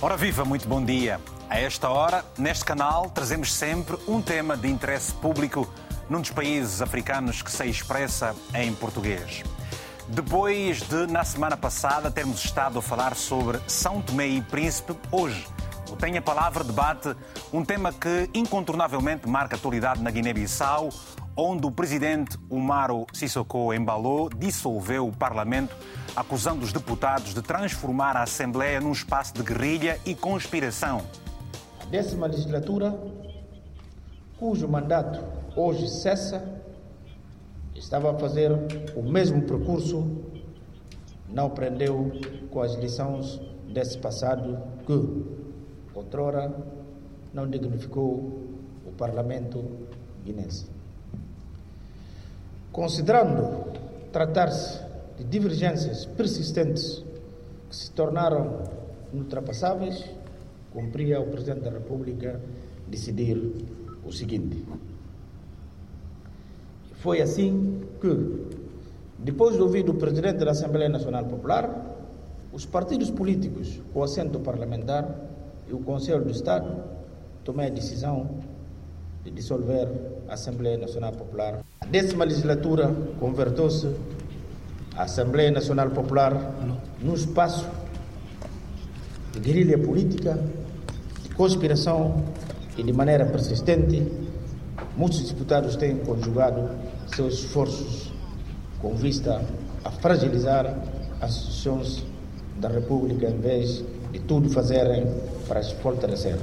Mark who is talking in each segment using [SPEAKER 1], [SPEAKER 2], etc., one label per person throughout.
[SPEAKER 1] Ora viva, muito bom dia. A esta hora, neste canal, trazemos sempre um tema de interesse público num dos países africanos que se expressa em português. Depois de, na semana passada, termos estado a falar sobre São Tomé e Príncipe, hoje o Tem a Palavra debate um tema que incontornavelmente marca a atualidade na Guiné-Bissau, onde o presidente Umaro Sissoko Embalo dissolveu o Parlamento, acusando os deputados de transformar a Assembleia num espaço de guerrilha e conspiração.
[SPEAKER 2] A décima legislatura, cujo mandato hoje cessa, estava a fazer o mesmo percurso, não aprendeu com as lições desse passado que, outrora, não dignificou o Parlamento guinense. Considerando tratar-se de divergências persistentes que se tornaram inultrapassáveis, cumpria ao Presidente da República decidir o seguinte. Foi assim que, depois de ouvir o Presidente da Assembleia Nacional Popular, os partidos políticos com assento parlamentar e o Conselho do Estado tomou a decisão de dissolver Assembleia Nacional Popular. A décima legislatura converteu-se a Assembleia Nacional Popular num espaço de guerrilha política, de conspiração e de maneira persistente, muitos deputados têm conjugado seus esforços com vista a fragilizar as instituições da República em vez de tudo fazerem para as fortalecer.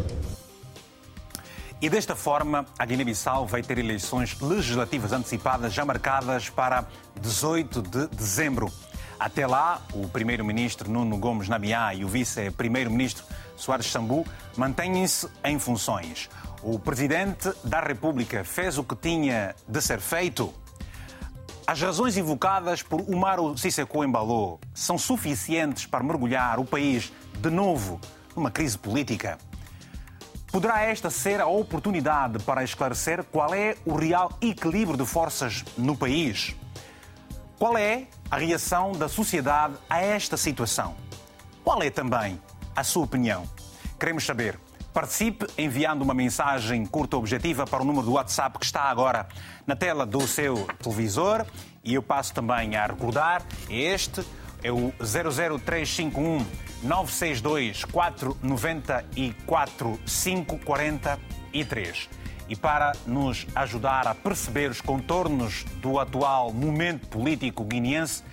[SPEAKER 1] E desta forma, a Guiné-Bissau vai ter eleições legislativas antecipadas já marcadas para 18 de dezembro. Até lá, o primeiro-ministro Nuno Gomes Nabiá e o vice-primeiro-ministro Soares Sambu mantêm-se em funções. O presidente da República fez o que tinha de ser feito. As razões invocadas por Umaro Sissoko Embaló são suficientes para mergulhar o país de novo numa crise política. Poderá esta ser a oportunidade para esclarecer qual é o real equilíbrio de forças no país? Qual é a reação da sociedade a esta situação? Qual é também a sua opinião? Queremos saber. Participe enviando uma mensagem curta objetiva para o número do WhatsApp que está agora na tela do seu televisor. E eu passo também a recordar: este é o 00351 962 494 543. E para nos ajudar a perceber os contornos do atual momento político guineense,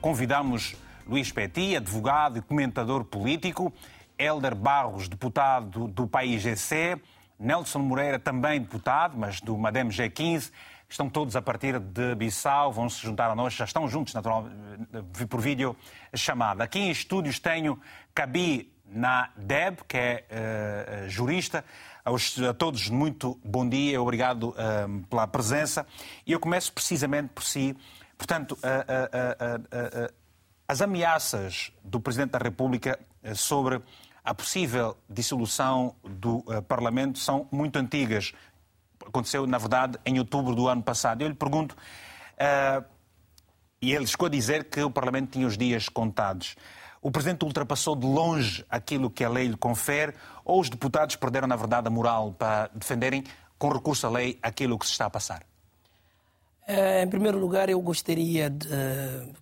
[SPEAKER 1] convidamos Luís Petit, advogado e comentador político, Helder Barros, deputado do país GC, Nelson Moreira, também deputado, mas do Madem G15, estão todos a partir de Bissau, vão se juntar a nós, já estão juntos naturalmente, por vídeo chamada. Aqui em estúdios tenho Kabi na Deb, que é uh, jurista. Aos, a todos, muito bom dia, obrigado uh, pela presença. E eu começo precisamente por si. Portanto, uh, as ameaças do Presidente da República sobre a possível dissolução do Parlamento são muito antigas. Aconteceu, na verdade, em outubro do ano passado. Eu lhe pergunto, uh, e ele chegou a dizer que o Parlamento tinha os dias contados. O Presidente ultrapassou de longe aquilo que a lei lhe confere ou os deputados perderam, na verdade, a moral para defenderem, com recurso à lei, aquilo que se está a passar?
[SPEAKER 3] Em primeiro lugar, eu gostaria de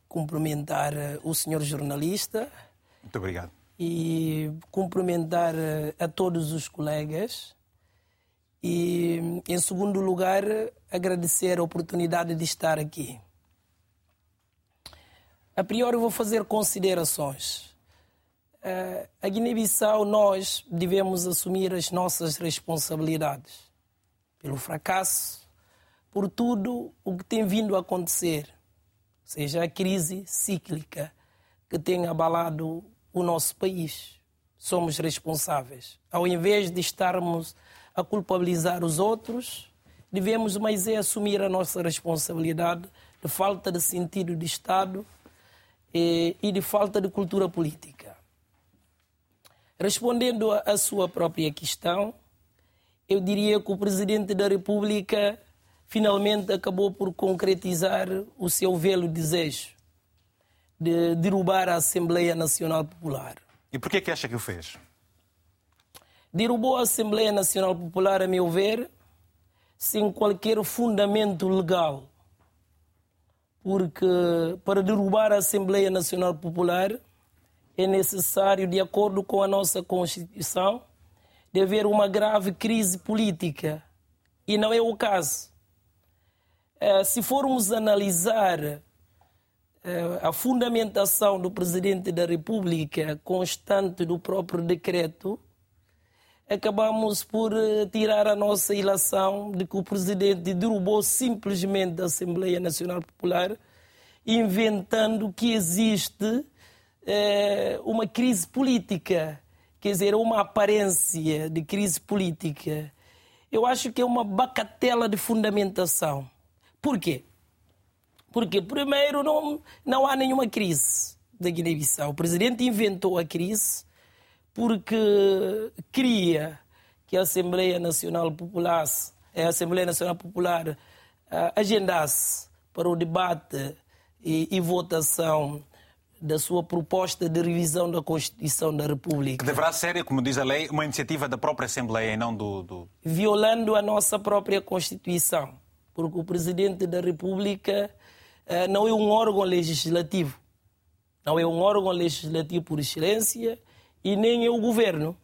[SPEAKER 3] cumprimentar o senhor jornalista.
[SPEAKER 1] Muito obrigado
[SPEAKER 3] e cumprimentar a todos os colegas e, em segundo lugar, agradecer a oportunidade de estar aqui. A priori, vou fazer considerações. A Guiné-Bissau, nós devemos assumir as nossas responsabilidades pelo fracasso, por tudo o que tem vindo a acontecer, seja a crise cíclica que tem abalado o nosso país. Somos responsáveis. Ao invés de estarmos a culpabilizar os outros, devemos mais é assumir a nossa responsabilidade de falta de sentido de Estado e, e de falta de cultura política. Respondendo à sua própria questão, eu diria que o Presidente da República finalmente acabou por concretizar o seu velo desejo de derrubar a Assembleia Nacional Popular.
[SPEAKER 1] E por que que acha que o fez?
[SPEAKER 3] Derrubou a Assembleia Nacional Popular, a meu ver, sem qualquer fundamento legal. Porque para derrubar a Assembleia Nacional Popular é necessário, de acordo com a nossa Constituição, de haver uma grave crise política. E não é o caso. Eh, se formos analisar eh, a fundamentação do Presidente da República constante do próprio decreto, acabamos por eh, tirar a nossa ilação de que o Presidente derrubou simplesmente a Assembleia Nacional Popular, inventando que existe uma crise política quer dizer, uma aparência de crise política, eu acho que é uma bacatela de fundamentação. Por quê? Porque, primeiro, não, não há nenhuma crise da Guiné-Bissau. O presidente inventou a crise porque queria que a Assembleia Nacional Popular, a Assembleia Nacional Popular uh, agendasse para o debate e, e votação da sua proposta de revisão da Constituição da República.
[SPEAKER 1] Que deverá ser, como diz a lei, uma iniciativa da própria Assembleia e não do, do.
[SPEAKER 3] Violando a nossa própria Constituição. Porque o Presidente da República eh, não é um órgão legislativo. Não é um órgão legislativo por excelência e nem é o governo.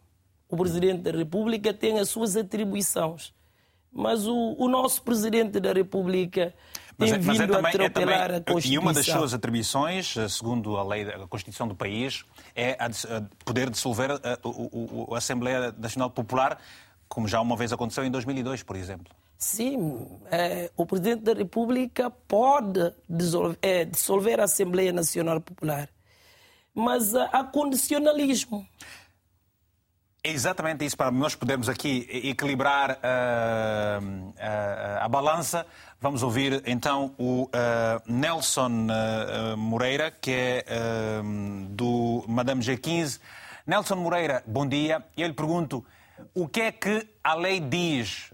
[SPEAKER 3] O Presidente da República tem as suas atribuições. Mas o, o nosso Presidente da República mas, tem mas é vindo é também, a atropelar é também, a Constituição.
[SPEAKER 1] E uma das suas atribuições, eh, segundo a lei da Constituição do país, é a, a poder dissolver a, a, a, Assembleia Nacional Popular, como já uma vez aconteceu em 2002, por exemplo.
[SPEAKER 3] Sim, é, o Presidente da República pode dissolver, é, dissolver a Assembleia Nacional Popular, mas há condicionalismo.
[SPEAKER 1] É exatamente isso, para nós podermos aqui equilibrar uh, uh, a balança. Vamos ouvir então o uh, Nelson Moreira, que é do Madame G15. Nelson Moreira, bom dia. Eu lhe pergunto, o que é que a lei diz?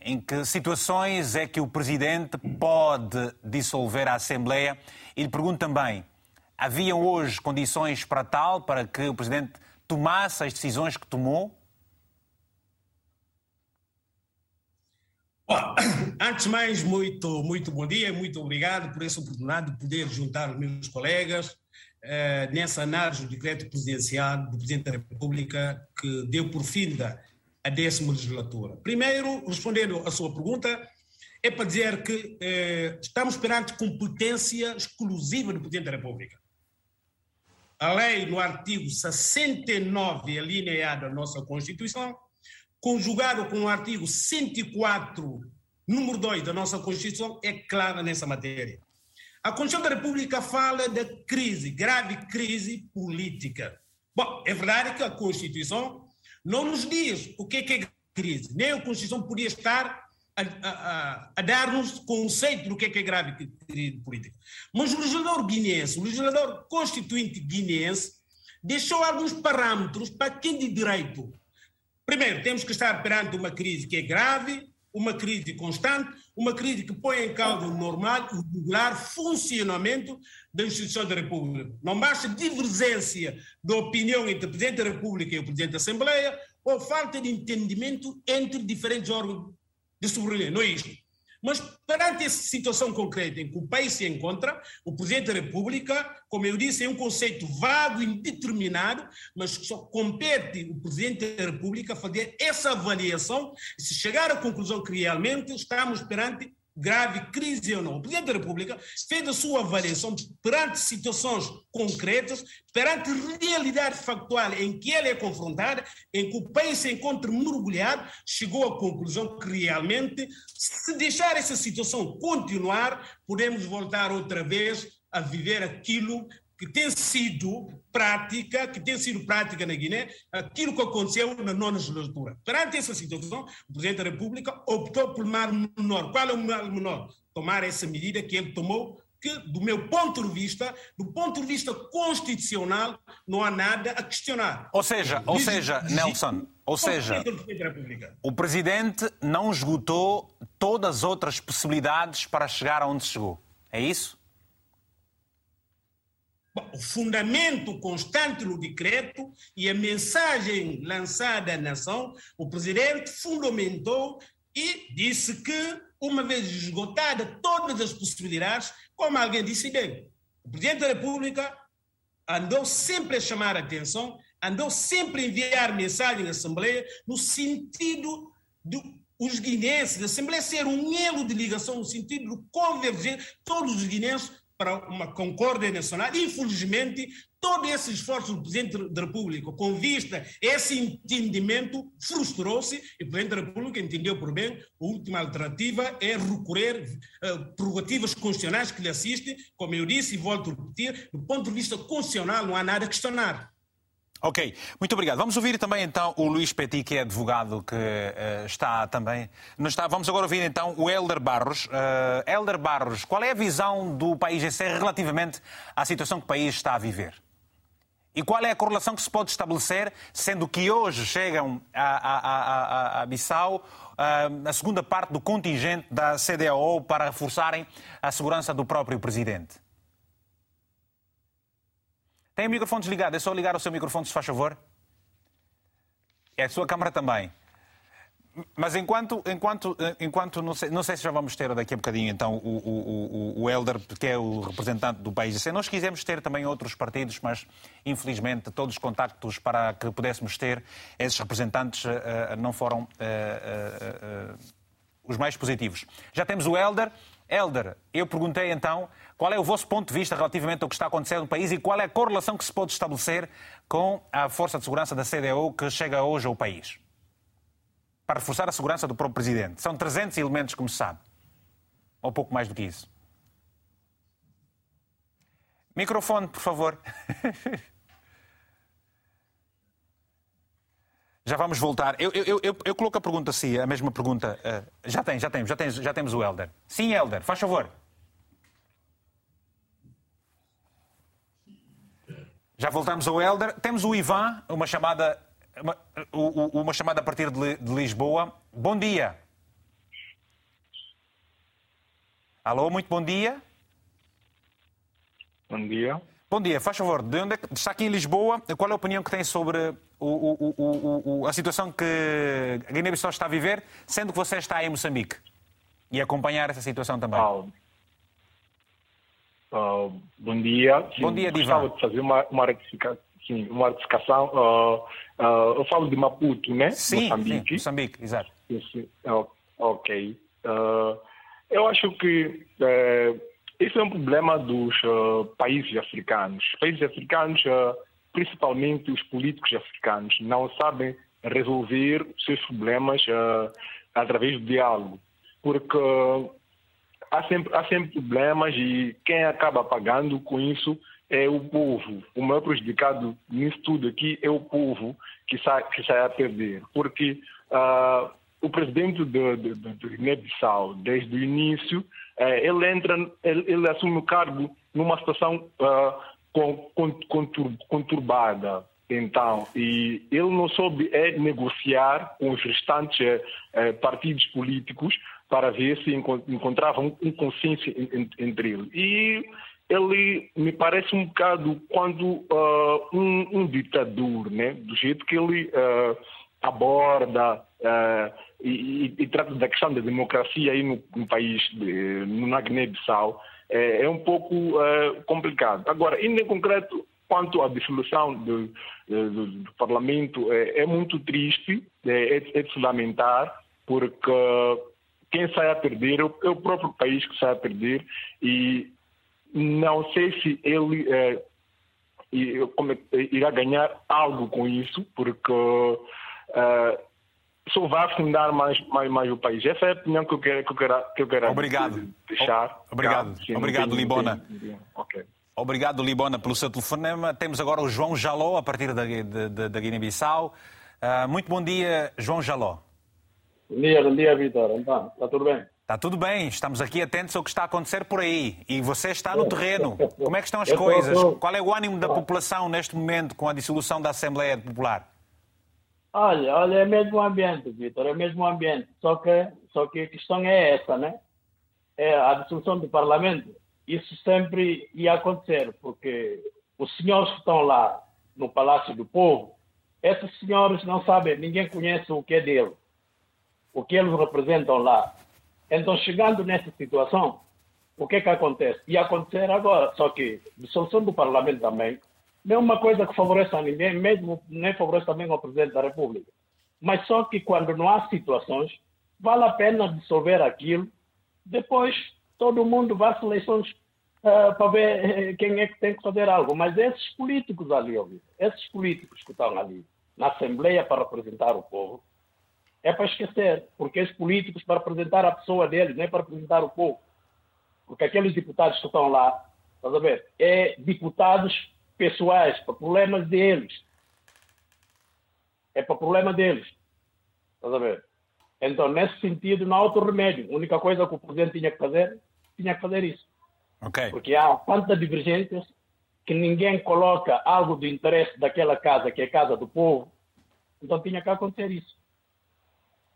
[SPEAKER 1] em que situações é que o Presidente pode dissolver a Assembleia? E lhe pergunto também, haviam hoje condições para tal, para que o Presidente tomasse as decisões que tomou?
[SPEAKER 4] Bom, antes de mais, muito, muito bom dia, muito obrigado por essa oportunidade de poder juntar os meus colegas eh, nessa análise do decreto presidencial do Presidente da República que deu por fim a décima legislatura. Primeiro, respondendo à sua pergunta, é para dizer que eh, estamos perante competência exclusiva do Presidente da República a lei, no artigo 69, alineado da nossa Constituição, conjugado com o artigo 104, número 2 da nossa Constituição, é clara nessa matéria. A Constituição da República fala da crise, grave crise política. Bom, é verdade que a Constituição não nos diz o que é, crise, nem a Constituição podia estar a, dar-nos conceito do que é, que é grave crise política. Mas o legislador guineense, o legislador constituinte guineense, deixou alguns parâmetros para quem de direito. Primeiro, temos que estar perante uma crise que é grave, uma crise constante, uma crise que põe em causa o normal, o regular funcionamento da instituição da República. Não basta divergência de opinião entre o Presidente da República e o Presidente da Assembleia ou falta de entendimento entre diferentes órgãos de soberania, não é isto. Mas perante essa situação concreta em que o país se encontra, o Presidente da República, como eu disse, é um conceito vago, indeterminado, mas só compete o Presidente da República fazer essa avaliação e se chegar à conclusão que realmente estamos perante grave crise ou não. O Presidente da República fez a sua avaliação perante situações concretas, perante realidade factual em que ele é confrontado, em que o país se encontra mergulhado, chegou à conclusão que realmente, se deixar essa situação continuar, podemos voltar outra vez a viver aquilo que tem sido prática, que tem sido prática na Guiné, aquilo que aconteceu na nona legislatura. Perante essa situação, o Presidente da República optou por mal menor. Qual é o mal menor? Tomar essa medida que ele tomou, que, do meu ponto de vista, do ponto de vista constitucional, não há nada a questionar.
[SPEAKER 1] Ou seja, ou seja, Nelson, ou seja, o Presidente não esgotou todas as outras possibilidades para chegar aonde chegou. É isso?
[SPEAKER 4] O fundamento constante no decreto e a mensagem lançada à nação, o presidente fundamentou e disse que, uma vez esgotada todas as possibilidades, como alguém disse bem, o presidente da República andou sempre a chamar a atenção, andou sempre a enviar mensagem à Assembleia no sentido de os guineenses, a Assembleia ser um elo de ligação no sentido de converger todos os guineenses para uma concórdia nacional. Infelizmente, todo esse esforço do Presidente da República, com vista a esse entendimento, frustrou-se e o Presidente da República entendeu por bem, a última alternativa é recorrer uh, prerrogativas constitucionais que lhe assistem. Como eu disse e volto a repetir, do ponto de vista constitucional não há nada a questionar.
[SPEAKER 1] Ok, muito obrigado. Vamos ouvir também então o Luís Petit, que é advogado que uh, está também. Não está. Vamos agora ouvir então o Helder Barros. Uh, Helder Barros, qual é a visão do país GC relativamente à situação que o país está a viver? E qual é a correlação que se pode estabelecer, sendo que hoje chegam a, a, a, a Bissau uh, a segunda parte do contingente da CDAO para reforçarem a segurança do próprio presidente? Tem o microfone desligado, é só ligar o seu microfone, se faz favor. É a sua câmara também. Mas enquanto, enquanto, enquanto não, sei, não sei se já vamos ter daqui a bocadinho então o, o, o Elder, que é o representante do país. Nós quisemos ter também outros partidos, mas infelizmente todos os contactos para que pudéssemos ter esses representantes uh, não foram uh, uh, os mais positivos. Já temos o Elder. Elder, eu perguntei então qual é o vosso ponto de vista relativamente ao que está acontecendo no país e qual é a correlação que se pode estabelecer com a Força de Segurança da CDU que chega hoje ao país? Para reforçar a segurança do próprio Presidente. São 300 elementos, como se sabe. Ou pouco mais do que isso. Microfone, por favor. Já vamos voltar. Eu, eu, eu, eu, coloco a pergunta assim, a mesma pergunta. Uh, já tem, já temos, já temos, já temos o Helder. Sim, Helder, faz favor. Já voltamos ao Helder. Temos o Ivan, uma chamada, uma, uma chamada a partir de Lisboa. Bom dia. Alô, muito bom dia.
[SPEAKER 5] Bom dia.
[SPEAKER 1] Bom dia, faz favor, de onde é que, está aqui em Lisboa, qual é a opinião que tem sobre o, o, a situação que a Guiné-Bissau está a viver, sendo que você está em Moçambique e acompanhar essa situação também?
[SPEAKER 5] Uh, bom dia.
[SPEAKER 1] Sim, bom dia,
[SPEAKER 5] Divan. Gostava de fazer uma, uma retificação. Sim, uma retificação. Uh, uh, eu falo de Maputo, né?
[SPEAKER 1] Sim, Moçambique. Sim, Moçambique, exato.
[SPEAKER 5] Sim, sim. Ok. eu acho que uh, esse é um problema dos países africanos. Os países africanos, principalmente os políticos africanos, não sabem resolver os seus problemas através do diálogo. Porque há sempre, há sempre problemas e quem acaba pagando com isso é o povo. O maior prejudicado nisso tudo aqui é o povo que sai, que sai a perder. Porque uh, o presidente do, do, do Guiné-Bissau, desde o início, uh, ele entra, ele, ele, assume o cargo numa situação uh, conturbada. Então, e ele não soube é negociar com os restantes eh, partidos políticos para ver se encontrava um consenso entre eles. E ele me parece um bocado quando uh, um, um, ditador, né, do jeito que ele uh, aborda uh, e, e, e, trata da questão da democracia aí no, no país, de, no Guiné-Bissau, é, é, um pouco complicado. Agora, em concreto, quanto à dissolução do, do, do Parlamento, é, é, muito triste, é, é, é de se lamentar, porque quem sai a perder é o próprio país que sai a perder e não sei se ele é, irá ganhar algo com isso, porque é, só vai afundar mais, mais, mais o país. Essa é a opinião que eu quero, que eu quero, que eu quero
[SPEAKER 1] Obrigado.
[SPEAKER 5] deixar.
[SPEAKER 1] Obrigado, Sim, Obrigado Libona. Okay. Obrigado, Libona, pelo seu telefonema. Temos agora o João Jaló, a partir da, da, da Guiné-Bissau. Uh, muito bom dia, João Jaló.
[SPEAKER 6] Bom dia, bom dia, Vitor. Então, está tudo bem?
[SPEAKER 1] Está tudo bem, estamos aqui atentos ao que está a acontecer por aí. E você está no terreno. Como é que estão as coisas? Qual é o ânimo da população neste momento com a dissolução da Assembleia Popular?
[SPEAKER 6] Olha, olha, é mesmo ambiente, Vitor, é mesmo ambiente. Só que, só que a questão é essa, né? É a dissolução do Parlamento. Isso sempre ia acontecer, porque os senhores que estão lá no Palácio do Povo, esses senhores não sabem, ninguém conhece o que é dele, o que eles representam lá. Então, chegando nessa situação, o que é que acontece? E acontecer agora, só que dissolução do Parlamento também, não é uma coisa que favorece a ninguém, mesmo nem favorece também ao Presidente da República. Mas só que quando não há situações, vale a pena dissolver aquilo, depois todo mundo vai às eleições uh, para ver uh, quem é que tem que fazer algo. Mas esses políticos ali, esses políticos que estão ali na Assembleia para representar o povo, é para esquecer, porque esses políticos para representar a pessoa deles, nem para representar o povo. Porque aqueles deputados que estão lá, estás a ver, é deputados pessoais, para problemas deles. É para problema deles. Estás a ver? Então, nesse sentido, não há outro remédio. A única coisa que o presidente tinha que fazer, tinha que fazer isso.
[SPEAKER 1] Okay.
[SPEAKER 6] Porque há tantas divergências que ninguém coloca algo do interesse daquela casa, que é a casa do povo. Então, tinha que acontecer isso.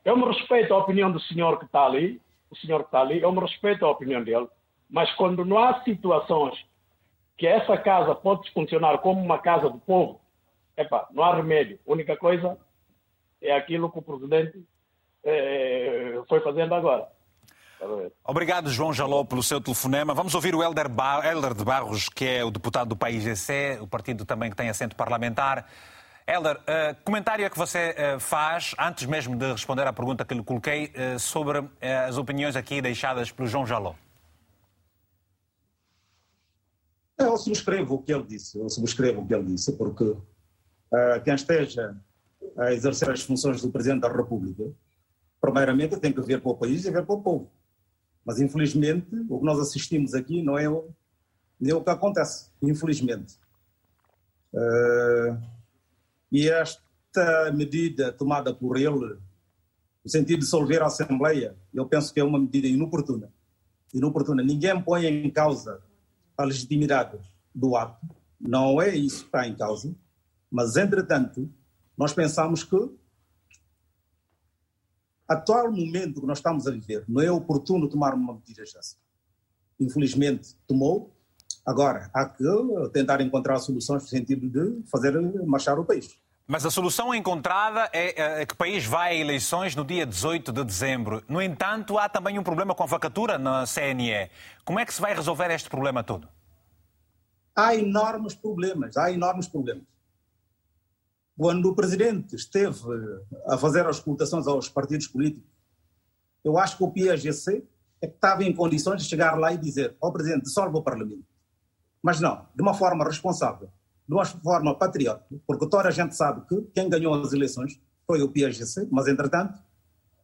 [SPEAKER 6] Eu me respeito a opinião do senhor que está ali, o senhor que está ali, eu me respeito a opinião dele, mas quando não há situações que essa casa pode funcionar como uma casa do povo, epa, não há remédio. A única coisa é aquilo que o presidente é, foi fazendo agora.
[SPEAKER 1] Obrigado, João Jaló, pelo seu telefonema. Vamos ouvir o Helder, Bar... Helder de Barros, que é o deputado do País GC, o partido também que tem assento parlamentar. Helder, uh, comentário é que você uh, faz, antes mesmo de responder à pergunta que lhe coloquei, uh, sobre as opiniões aqui deixadas pelo João Jaló?
[SPEAKER 7] Eu subscrevo o que ele disse, eu subscrevo o que ele disse, porque quem esteja a exercer as funções do Presidente da República, primeiramente tem que ver para o país e ver para o povo. Mas, infelizmente, o que nós assistimos aqui não é o, é o que acontece, infelizmente. Uh, e esta medida tomada por ele, no sentido de dissolver a Assembleia, eu penso que é uma medida inoportuna. Inoportuna. Ninguém põe em causa a legitimidade do ato, não é isso que está em causa, mas, entretanto, nós pensamos que atual momento que nós estamos a viver não é oportuno tomar uma medida dessa. Infelizmente tomou, agora há que tentar encontrar soluções no sentido de fazer marchar o país.
[SPEAKER 1] Mas a solução encontrada é, é que o país vai a eleições no dia 18 de dezembro. No entanto, há também um problema com a vacatura na CNE. Como é que se vai resolver este problema todo?
[SPEAKER 7] Há enormes problemas, há enormes problemas. Quando o presidente esteve a fazer as consultações aos partidos políticos, eu acho que o PSGC é que estava em condições de chegar lá e dizer ao presidente, dissolve o Parlamento. Mas não, de uma forma responsável, de uma forma patriótica, porque toda a gente sabe que quem ganhou as eleições foi o PSGC, mas entretanto,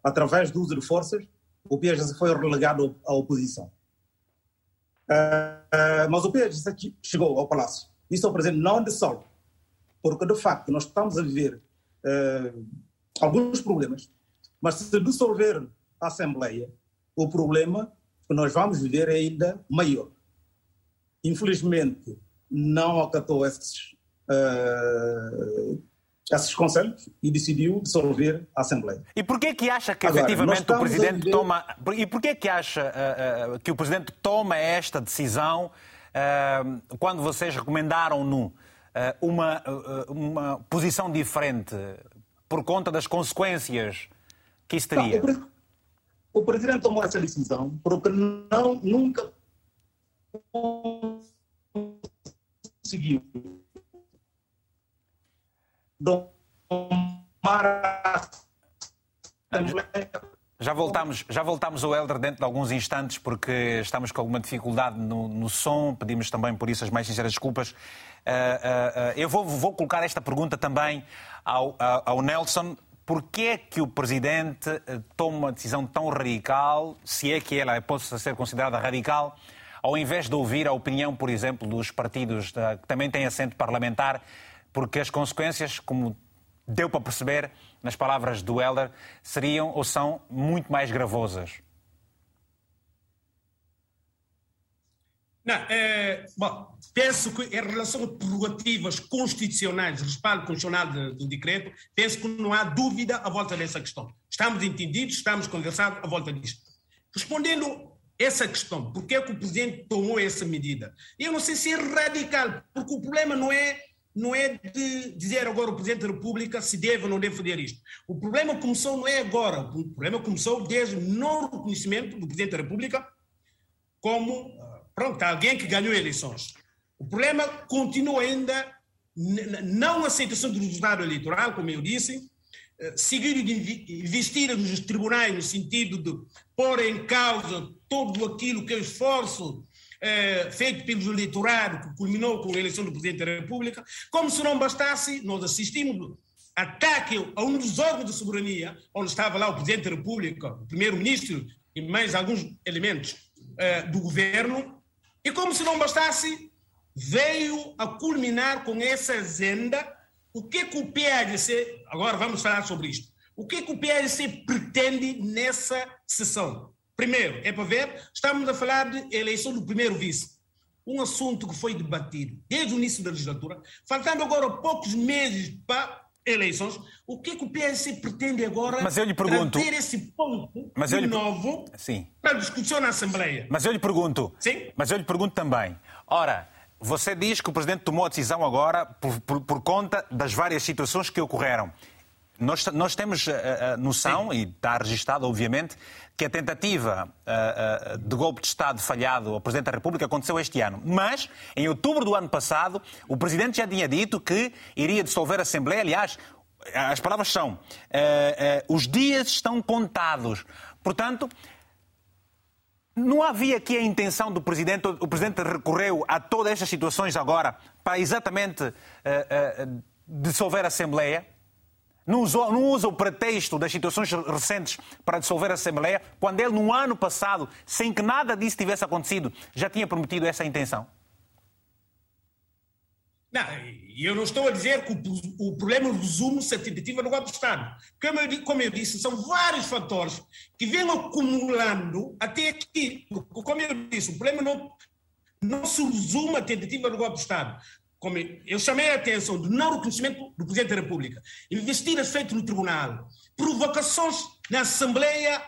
[SPEAKER 7] através do uso de forças, o PSGC foi relegado à oposição. Uh, mas o PSGC chegou ao Palácio. Disse ao presidente, não dissolve porque de facto nós estamos a viver uh, alguns problemas, mas se dissolver a Assembleia, o problema que nós vamos viver é ainda maior. Infelizmente, não acatou esses, uh, esses conselhos e decidiu dissolver a Assembleia.
[SPEAKER 1] E porquê que acha que Agora, efetivamente o Presidente viver... toma... E porquê que acha uh, que o Presidente toma esta decisão quando vocês recomendaram-no eh, uma, uma posição diferente por conta das consequências que isso teria?
[SPEAKER 7] Não, o, presidente tomou essa decisão porque não, nunca conseguiu
[SPEAKER 1] já voltamos, já voltamos ao Helder dentro de alguns instantes, porque estamos com alguma dificuldade no, no som, pedimos também por isso as mais sinceras desculpas. Uh, uh, uh, eu vou, vou, colocar esta pergunta também ao, ao Nelson. Porquê é que o Presidente toma uma decisão tão radical, se é que ela possa ser considerada radical, ao invés de ouvir a opinião, por exemplo, dos partidos que também têm assento parlamentar, porque as consequências, como deu para perceber, nas palavras do Helder, seriam ou são muito mais gravosas?
[SPEAKER 4] Não, é, bom, penso que em relação a prerrogativas constitucionais, respaldo constitucional do, do decreto, penso que não há dúvida à volta dessa questão. Estamos entendidos, estamos conversados à volta disto. Respondendo essa questão, por que, o presidente tomou essa medida? Eu não sei se é radical, porque o problema não é não é de dizer agora o Presidente da República se deve ou não deve fazer isto. O problema começou não é agora, o problema começou desde o não reconhecimento do Presidente da República como, pronto, alguém que ganhou eleições. O problema continua ainda não aceitação do resultado eleitoral, como eu disse, seguir investir nos tribunais no sentido de pôr em causa todo aquilo que é o esforço eh, feito pelo eleitorado que culminou com a eleição do Presidente da República. Como se não bastasse, nós assistimos ataque a um dos órgãos de soberania, onde estava lá o Presidente da República, o Primeiro-Ministro e mais alguns elementos eh, do governo, e como se não bastasse, veio a culminar com essa agenda o que, que o PADC, agora vamos falar sobre isto, o que, que o PADC pretende nessa sessão? Primeiro, é para ver, estamos a falar de eleição do primeiro vice, um assunto que foi debatido desde o início da legislatura, faltando agora poucos meses para eleições, o que, que o PSC pretende agora
[SPEAKER 1] mas eu lhe pergunto,
[SPEAKER 4] ter esse ponto
[SPEAKER 1] mas
[SPEAKER 4] de
[SPEAKER 1] lhe,
[SPEAKER 4] novo
[SPEAKER 1] sim.
[SPEAKER 4] para discussão na Assembleia?
[SPEAKER 1] Mas eu lhe pergunto,
[SPEAKER 4] sim?
[SPEAKER 1] mas eu lhe pergunto também, ora, você diz que o Presidente tomou a decisão agora por, por, por conta das várias situações que ocorreram. Nós, nós temos a, eh, a eh, noção, Sim. e está registado, obviamente, que a tentativa a, eh, de golpe de Estado falhado ao Presidente da República aconteceu este ano. Mas, em outubro do ano passado, o Presidente já tinha dito que iria dissolver a Assembleia. Aliás, as palavras são: os dias estão contados. Portanto, não havia aqui a intenção do Presidente, o Presidente recorreu a todas estas situações agora para exatamente uh, uh, dissolver a Assembleia? Não, usou, não usa o pretexto das situações recentes para dissolver a Assembleia, quando ele, no ano passado, sem que nada disso tivesse acontecido, já tinha prometido essa intenção?
[SPEAKER 4] Não, eu não estou a dizer que o, o problema resume-se à tentativa do golpe de Estado. Como eu, como eu, disse, são vários fatores que vêm acumulando até aqui. Como eu disse, o problema não, não se resume à tentativa do golpe de Estado. Como eu chamei a atenção do não reconhecimento do Presidente da República, investidas feitas no Tribunal, provocações na Assembleia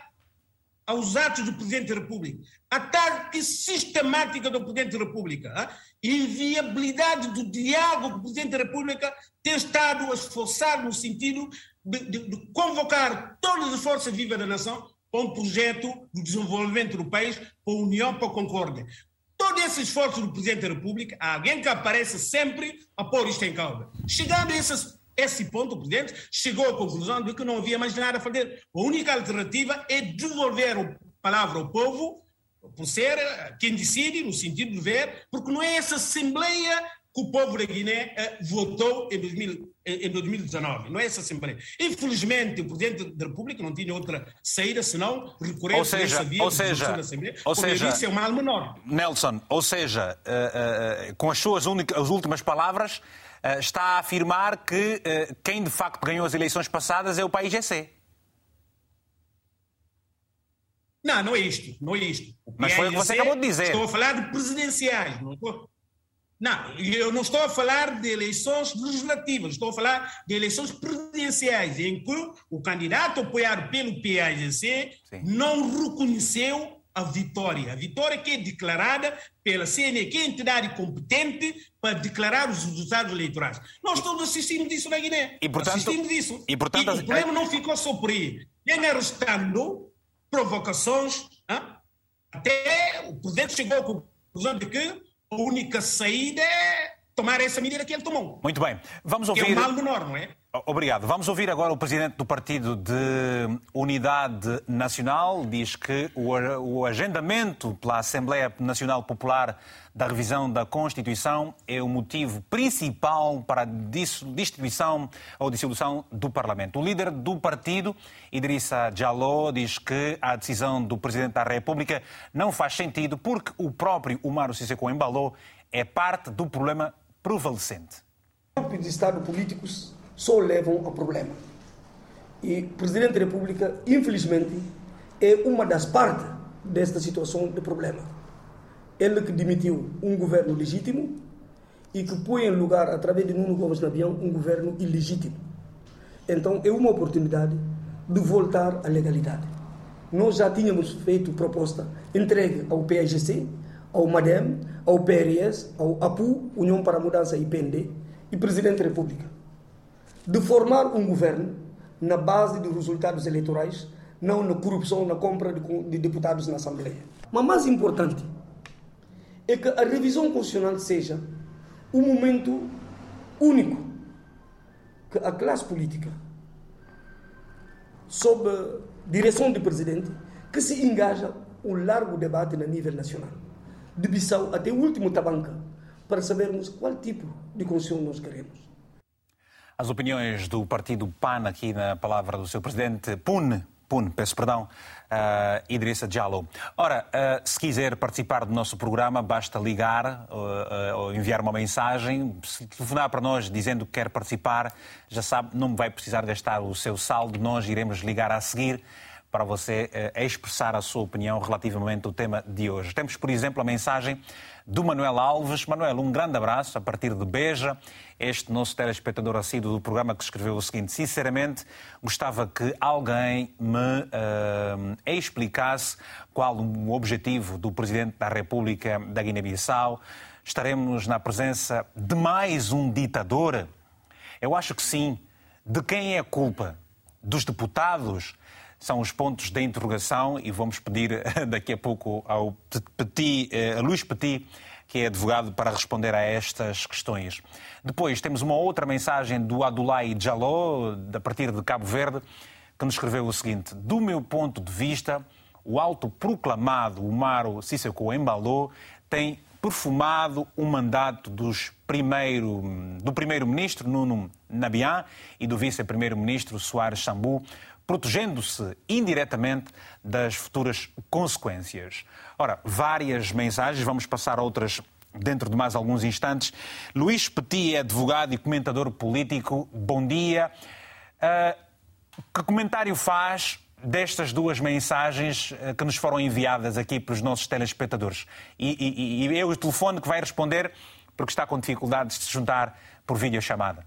[SPEAKER 4] aos atos do Presidente da República, ataque sistemática do Presidente da República, inviabilidade do diálogo que o Presidente da República tem estado a esforçar no sentido de, de, de convocar todas as forças vivas da nação para um projeto de desenvolvimento do país, para a União para a Concórdia. Todo esse esforço do Presidente da República, há alguém que aparece sempre a pôr isto em causa. Chegando a esse, esse ponto, o Presidente chegou à conclusão de que não havia mais nada a fazer. A única alternativa é devolver a palavra ao povo por ser quem decide, no sentido de ver, porque não é essa Assembleia que o povo da Guiné eh, votou em, 2000, em 2019. Não é essa Assembleia. Infelizmente, o Presidente da República não tinha outra saída senão recorrer
[SPEAKER 1] ou seja,
[SPEAKER 4] a essa via
[SPEAKER 1] ou seja,
[SPEAKER 4] da Assembleia.
[SPEAKER 1] Ou
[SPEAKER 4] Como
[SPEAKER 1] seja,
[SPEAKER 4] eu disse, é um mal menor.
[SPEAKER 1] Nelson, ou seja, uh, com as suas únicas, as últimas palavras, está a afirmar que quem de facto ganhou as eleições passadas é o país GC.
[SPEAKER 4] Não, não é isto, não é isto.
[SPEAKER 1] Mas foi o que você acabou de dizer.
[SPEAKER 4] Estou a falar de presidenciais, não estou... Não, eu não estou a falar de eleições legislativas, estou a falar de eleições presidenciais, em que o candidato apoiado pelo PAGC não reconheceu a vitória. A vitória que é declarada pela CNE, que é a entidade competente para declarar os resultados eleitorais. Nós todos assistimos disso na Guiné.
[SPEAKER 1] E, portanto,
[SPEAKER 4] assistimos disso.
[SPEAKER 1] E, portanto,
[SPEAKER 4] e o problema não ficou só por aí. Vem arrestando provocações, hein? até o presidente chegou à conclusão de que a única saída é tomar essa medida que ele tomou.
[SPEAKER 1] Muito bem. Vamos ouvir...
[SPEAKER 4] Que é o mal menor, não é?
[SPEAKER 1] Obrigado. Vamos ouvir agora o presidente do Partido de Unidade Nacional. Diz que o agendamento pela Assembleia Nacional Popular da revisão da Constituição é o motivo principal para a destituição ou dissolução do Parlamento. O líder do partido, Idrissa Jaló, diz que a decisão do presidente da República não faz sentido porque o próprio Umaro Sissoko Embalou é parte do problema prevalecente.
[SPEAKER 8] Golpes de Estado políticos só levam ao problema. E o Presidente da República, infelizmente, é uma das partes desta situação de problema. Ele que demitiu um governo legítimo e que põe em lugar, através de Nuno Gomes Nabião, um governo ilegítimo. Então, é uma oportunidade de voltar à legalidade. nós já tínhamos feito proposta entregue ao PAGC, ao MADEM, ao PRS, ao APU, União para a Mudança e PND, e Presidente da República, de formar um governo na base dos resultados eleitorais, não na corrupção, na compra de deputados na Assembleia. Mas mais importante é que a revisão constitucional seja um momento único que a classe política, sob direção do presidente, que se engaja um largo debate a nível nacional, de Bissau até o último Tabanca, para sabermos qual tipo de constituição nós queremos.
[SPEAKER 1] As opiniões do partido PAN aqui na palavra do seu presidente PUN, PUN, peço perdão, uh, Idrissa Diallo. Ora, uh, se quiser participar do nosso programa, basta ligar uh, ou enviar uma mensagem. Se telefonar para nós dizendo que quer participar, já sabe, não vai precisar gastar o seu saldo. Nós iremos ligar a seguir para você expressar a sua opinião relativamente ao tema de hoje. Temos, por exemplo, a mensagem do Manuel Alves. Manuel, um grande abraço a partir de Beja. Este nosso telespectador assíduo do programa que escreveu o seguinte: Sinceramente, gostava que alguém me uh, explicasse qual o objetivo do Presidente da República da Guiné-Bissau. Estaremos na presença de mais um ditador? Eu acho que sim. De quem é a culpa? Dos deputados? São os pontos da interrogação e vamos pedir daqui a pouco ao Petit, eh, Luís Petit, que é advogado, para responder a estas questões. Depois temos uma outra mensagem do Adulai Jaló, a partir de Cabo Verde, que nos escreveu o seguinte: Do meu ponto de vista, o autoproclamado Umaro Sissoko Embalou tem perfumado o mandato dos primeiro, do primeiro-ministro Nuno Nabian e do vice-primeiro-ministro Soares Sambu, protegendo-se indiretamente das futuras consequências. Ora, várias mensagens, vamos passar a outras dentro de mais alguns instantes. Luís Petit é advogado e comentador político. Bom dia. Uh, que comentário faz destas duas mensagens ah, que nos foram enviadas aqui para os nossos telespectadores? E, e, e eu o telefone que vai responder porque está com dificuldades de se juntar por videochamada.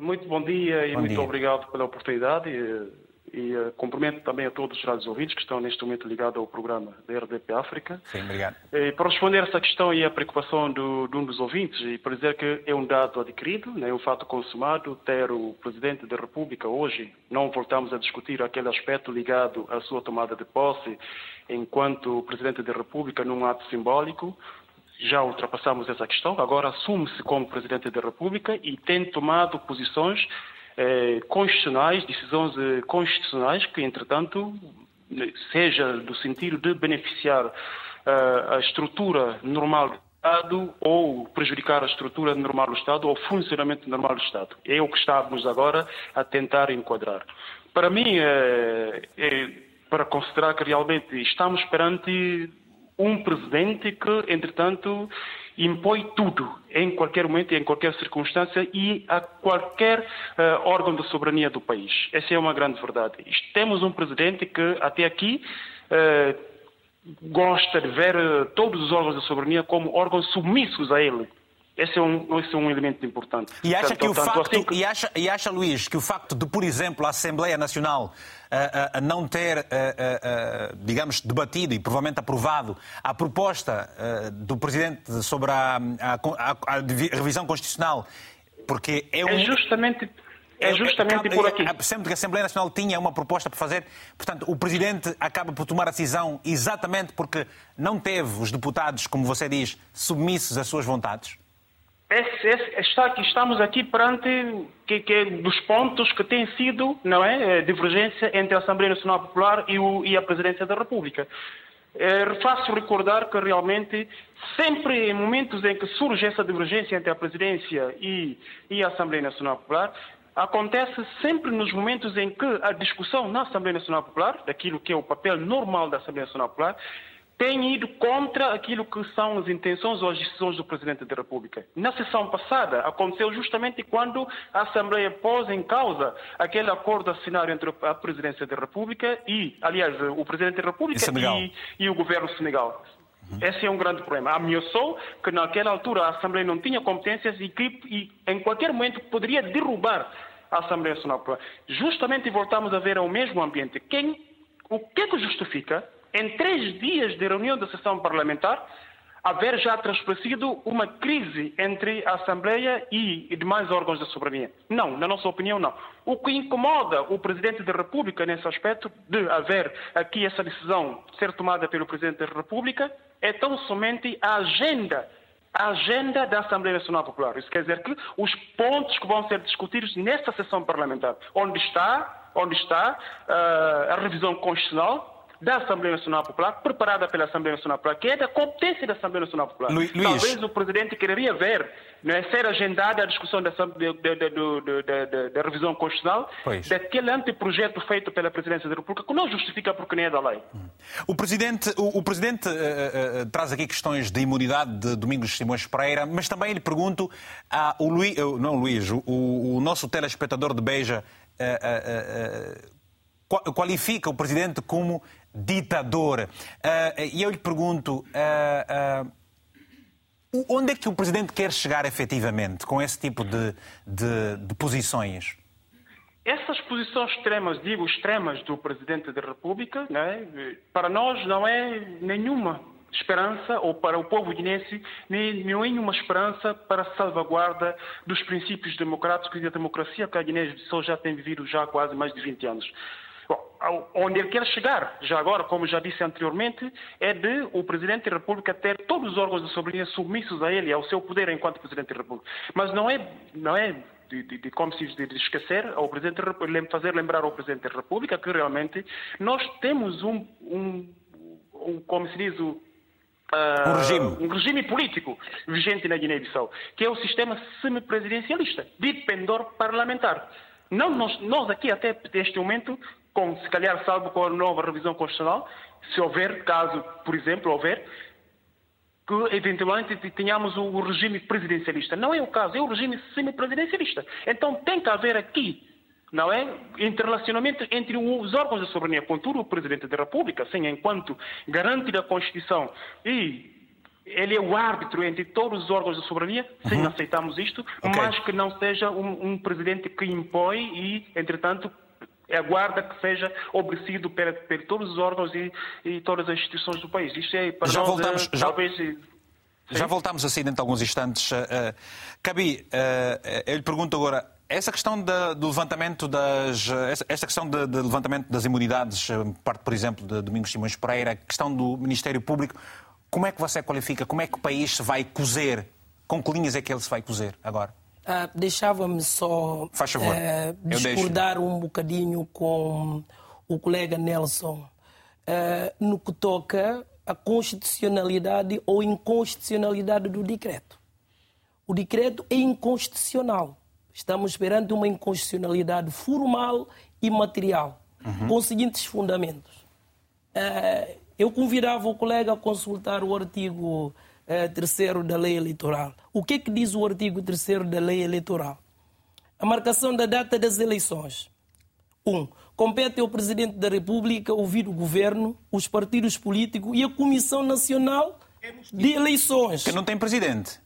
[SPEAKER 9] Muito bom dia e bom muito dia. obrigado pela oportunidade. E, e uh, cumprimento também a todos os rádios ouvintes que estão neste momento ligados ao programa da RDP África.
[SPEAKER 1] Sim, obrigado.
[SPEAKER 9] E, para responder essa questão e a preocupação do, de um dos ouvintes, e para dizer que é um dado adquirido, né, um fato consumado, ter o Presidente da República hoje, não voltamos a discutir aquele aspecto ligado à sua tomada de posse enquanto Presidente da República num ato simbólico, já ultrapassamos essa questão, agora assume-se como Presidente da República e tem tomado posições eh, constitucionais, decisões eh, constitucionais que, entretanto, seja do sentido de beneficiar eh, a estrutura normal do Estado ou prejudicar a estrutura normal do Estado ou o funcionamento normal do Estado. É o que estamos agora a tentar enquadrar. Para mim, é, é para considerar que realmente estamos perante um presidente que, entretanto, impõe tudo, em qualquer momento, em qualquer circunstância e a qualquer uh, órgão de soberania do país. Essa é uma grande verdade. Temos um presidente que, até aqui, uh, gosta de ver uh, todos os órgãos de soberania como órgãos submissos a ele. Esse é um, esse é um elemento importante.
[SPEAKER 1] E acha, que o facto, assim que... e, acha, e acha, Luís, que o facto de, por exemplo, a Assembleia Nacional uh, uh, não ter, uh, digamos, debatido e provavelmente aprovado a proposta do Presidente sobre a, revisão constitucional, porque é, um...
[SPEAKER 9] é justamente... É justamente por aqui.
[SPEAKER 1] Sempre que a Assembleia Nacional tinha uma proposta para fazer, portanto, o Presidente acaba por tomar a decisão exatamente porque não teve os deputados, como você diz, submissos às suas vontades?
[SPEAKER 9] Esse, esse, está aqui, estamos aqui perante que, que, dos pontos que têm sido não é, eh, divergência entre a Assembleia Nacional Popular e, o, e a Presidência da República. É, faço recordar que realmente sempre em momentos em que surge essa divergência entre a Presidência e, e a Assembleia Nacional Popular, acontece sempre nos momentos em que a discussão na Assembleia Nacional Popular, daquilo que é o papel normal da Assembleia Nacional Popular, tem ido contra aquilo que são as intenções ou as decisões do Presidente da República. Na sessão passada, aconteceu justamente quando a Assembleia pôs em causa aquele acordo assinado entre a Presidência da República e, aliás, o Presidente da República e, e, o Governo Senegal. Uhum. Esse é um grande problema. Ameaçou que naquela altura a Assembleia não tinha competências e que e, em qualquer momento poderia derrubar a Assembleia Nacional. Justamente voltamos a ver o mesmo ambiente. Quem O que é que justifica, em três dias de reunião da sessão parlamentar, haver já transparecido uma crise entre a Assembleia e demais órgãos da soberania. Não, na nossa opinião, não. O que incomoda o Presidente da República nesse aspecto de haver aqui essa decisão ser tomada pelo Presidente da República é tão somente a agenda a agenda da Assembleia Nacional Popular. Isso quer dizer que os pontos que vão ser discutidos nesta sessão parlamentar, onde está, onde está uh, a revisão constitucional, da Assembleia Nacional Popular, preparada pela Assembleia Nacional Popular, que é da competência da Assembleia Nacional Popular.
[SPEAKER 1] Luís.
[SPEAKER 9] Talvez o Presidente quereria ver né, ser agendada a discussão da, da revisão constitucional pois. daquele anteprojeto feito pela Presidência da República, que não justifica porque nem é da lei.
[SPEAKER 1] O Presidente, o, o presidente uh, uh, traz aqui questões de imunidade de Domingos Simões Pereira, mas também lhe pergunto, a, o Luís, não Luís, o, o nosso telespectador de Beja qualifica o Presidente como ditador. Uh, e eu lhe pergunto. Uh, uh, onde é que o Presidente quer chegar efetivamente com esse tipo de, de, de posições?
[SPEAKER 9] Essas posições extremas, digo extremas, do Presidente da República, né, para nós não é nenhuma esperança, ou para o povo guinense, nem nenhuma esperança para a salvaguarda dos princípios democráticos e da democracia que a Guiné-Bissau já tem vivido já há quase mais de 20 anos. Bom, onde ele quer chegar, já agora, como já disse anteriormente, é de o Presidente da República ter todos os órgãos de soberania submissos a ele, ao seu poder enquanto Presidente da República. Mas não é, não é de, de, de, como se diz, de esquecer, ao Presidente fazer lembrar ao Presidente da República que realmente nós temos um, um, um como se diz, o,
[SPEAKER 1] Uh, um, regime.
[SPEAKER 9] um regime político vigente na Guiné-Bissau, que é o sistema semipresidencialista, de pendor parlamentar. Não, nós, nós aqui, até este momento, com, se calhar, salvo com a nova revisão constitucional, se houver, caso, por exemplo, houver, que eventualmente tenhamos o regime presidencialista. Não é o caso, é o regime semipresidencialista. Então tem que haver aqui, não é, interrelacionamento entre os órgãos da soberania, contudo o Presidente da República, assim, enquanto garante da Constituição e ele é o árbitro entre todos os órgãos da soberania, sim, uhum. aceitamos isto, okay. mas que não seja um, um presidente que impõe e, entretanto, aguarda que seja obedecido por, por todos os órgãos e, e, todas as instituições do país. Isto é para
[SPEAKER 1] já
[SPEAKER 9] nós,
[SPEAKER 1] voltamos,
[SPEAKER 9] é, já... talvez...
[SPEAKER 1] Já voltamos assim dentro de alguns instantes. Cabi, uh, eu lhe pergunto agora, essa questão do levantamento das. Esta questão de, de, levantamento das imunidades, parte, por exemplo, de Domingos Simões Pereira, a questão do Ministério Público, como é que você qualifica? Como é que o país se vai cozer? Com que linhas é que ele se vai cozer agora?
[SPEAKER 3] Ah, Deixava-me só
[SPEAKER 1] Faz favor.
[SPEAKER 3] Eh, discordar um bocadinho com o colega Nelson eh, no que toca à constitucionalidade ou inconstitucionalidade do decreto. O decreto é inconstitucional. Estamos perante uma inconstitucionalidade formal e material, uhum. com os seguintes fundamentos. Eh, eu convidava o colega a consultar o artigo é, terceiro da lei eleitoral. O que, é que diz o artigo terceiro da lei eleitoral? A marcação da data das eleições. Um, compete ao Presidente da República ouvir o Governo, os partidos políticos e a Comissão Nacional de Eleições.
[SPEAKER 1] Que não tem Presidente.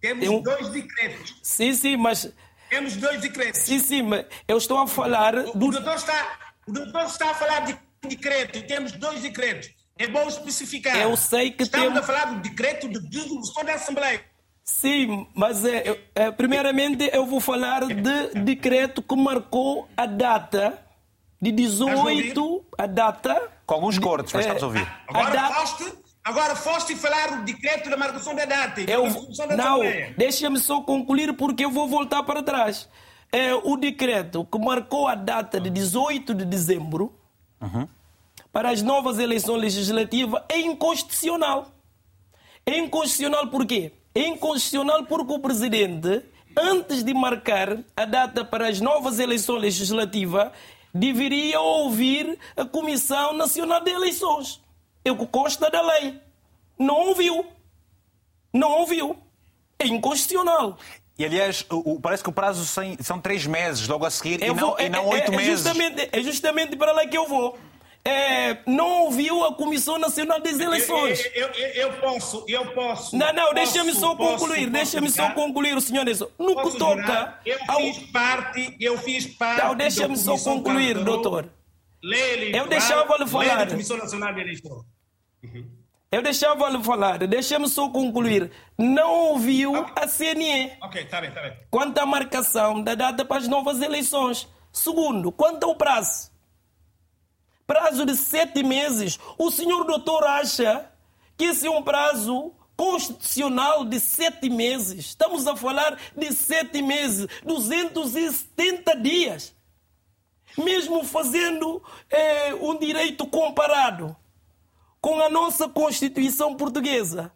[SPEAKER 4] Temos um... dois decretos.
[SPEAKER 3] Sim, sim, mas...
[SPEAKER 4] Temos dois decretos.
[SPEAKER 3] Sim, sim, mas eu estou a falar...
[SPEAKER 4] O, do... o, doutor, está, o doutor está a falar de decreto. Temos dois decretos. É bom especificar.
[SPEAKER 3] Eu sei que
[SPEAKER 4] Estamos a falar do decreto de dissolução da Assembleia.
[SPEAKER 3] Sim, mas é, é, primeiramente eu vou falar de decreto que marcou a data de 18, a data...
[SPEAKER 1] Com alguns cortes, mas estamos a ouvir.
[SPEAKER 4] Agora, data, foste, agora foste falar o decreto da marcação da data.
[SPEAKER 3] Eu, da não, deixa-me só concluir porque eu vou voltar para trás. É o decreto que marcou a data de 18 de dezembro... Uhum para as novas eleições legislativas é inconstitucional. É inconstitucional por quê? É inconstitucional porque o presidente, antes de marcar a data para as novas eleições legislativas, deveria ouvir a Comissão Nacional de Eleições. É o que consta da lei. Não ouviu. Não ouviu. É inconstitucional.
[SPEAKER 1] E, aliás, o, parece que o prazo são, três meses logo a seguir e, não, e não é, oito é, é meses.
[SPEAKER 3] Justamente, é justamente para lá que eu vou é, não ouviu a Comissão Nacional das Eleições.
[SPEAKER 4] Eu, eu, eu, eu posso, eu posso.
[SPEAKER 3] Não, não, deixa-me só concluir, deixa-me só concluir, senhor Nelson. No que toca.
[SPEAKER 4] Eu fiz parte, eu fiz parte.
[SPEAKER 3] Não, deixa-me só concluir, doutor.
[SPEAKER 4] eleitoral,
[SPEAKER 3] Eu deixava-lhe falar.
[SPEAKER 4] da Comissão Nacional de Eleições.
[SPEAKER 3] Eu deixava-lhe falar, deixa-me só concluir. Não ouviu a CNE
[SPEAKER 4] Ok, está bem, está bem.
[SPEAKER 3] quanto à marcação da data para as novas eleições. Segundo, quanto ao prazo. Prazo de sete meses. O senhor doutor acha que esse é um prazo constitucional de sete meses? Estamos a falar de sete meses, 270 dias. Mesmo fazendo eh, um direito comparado com a nossa Constituição portuguesa.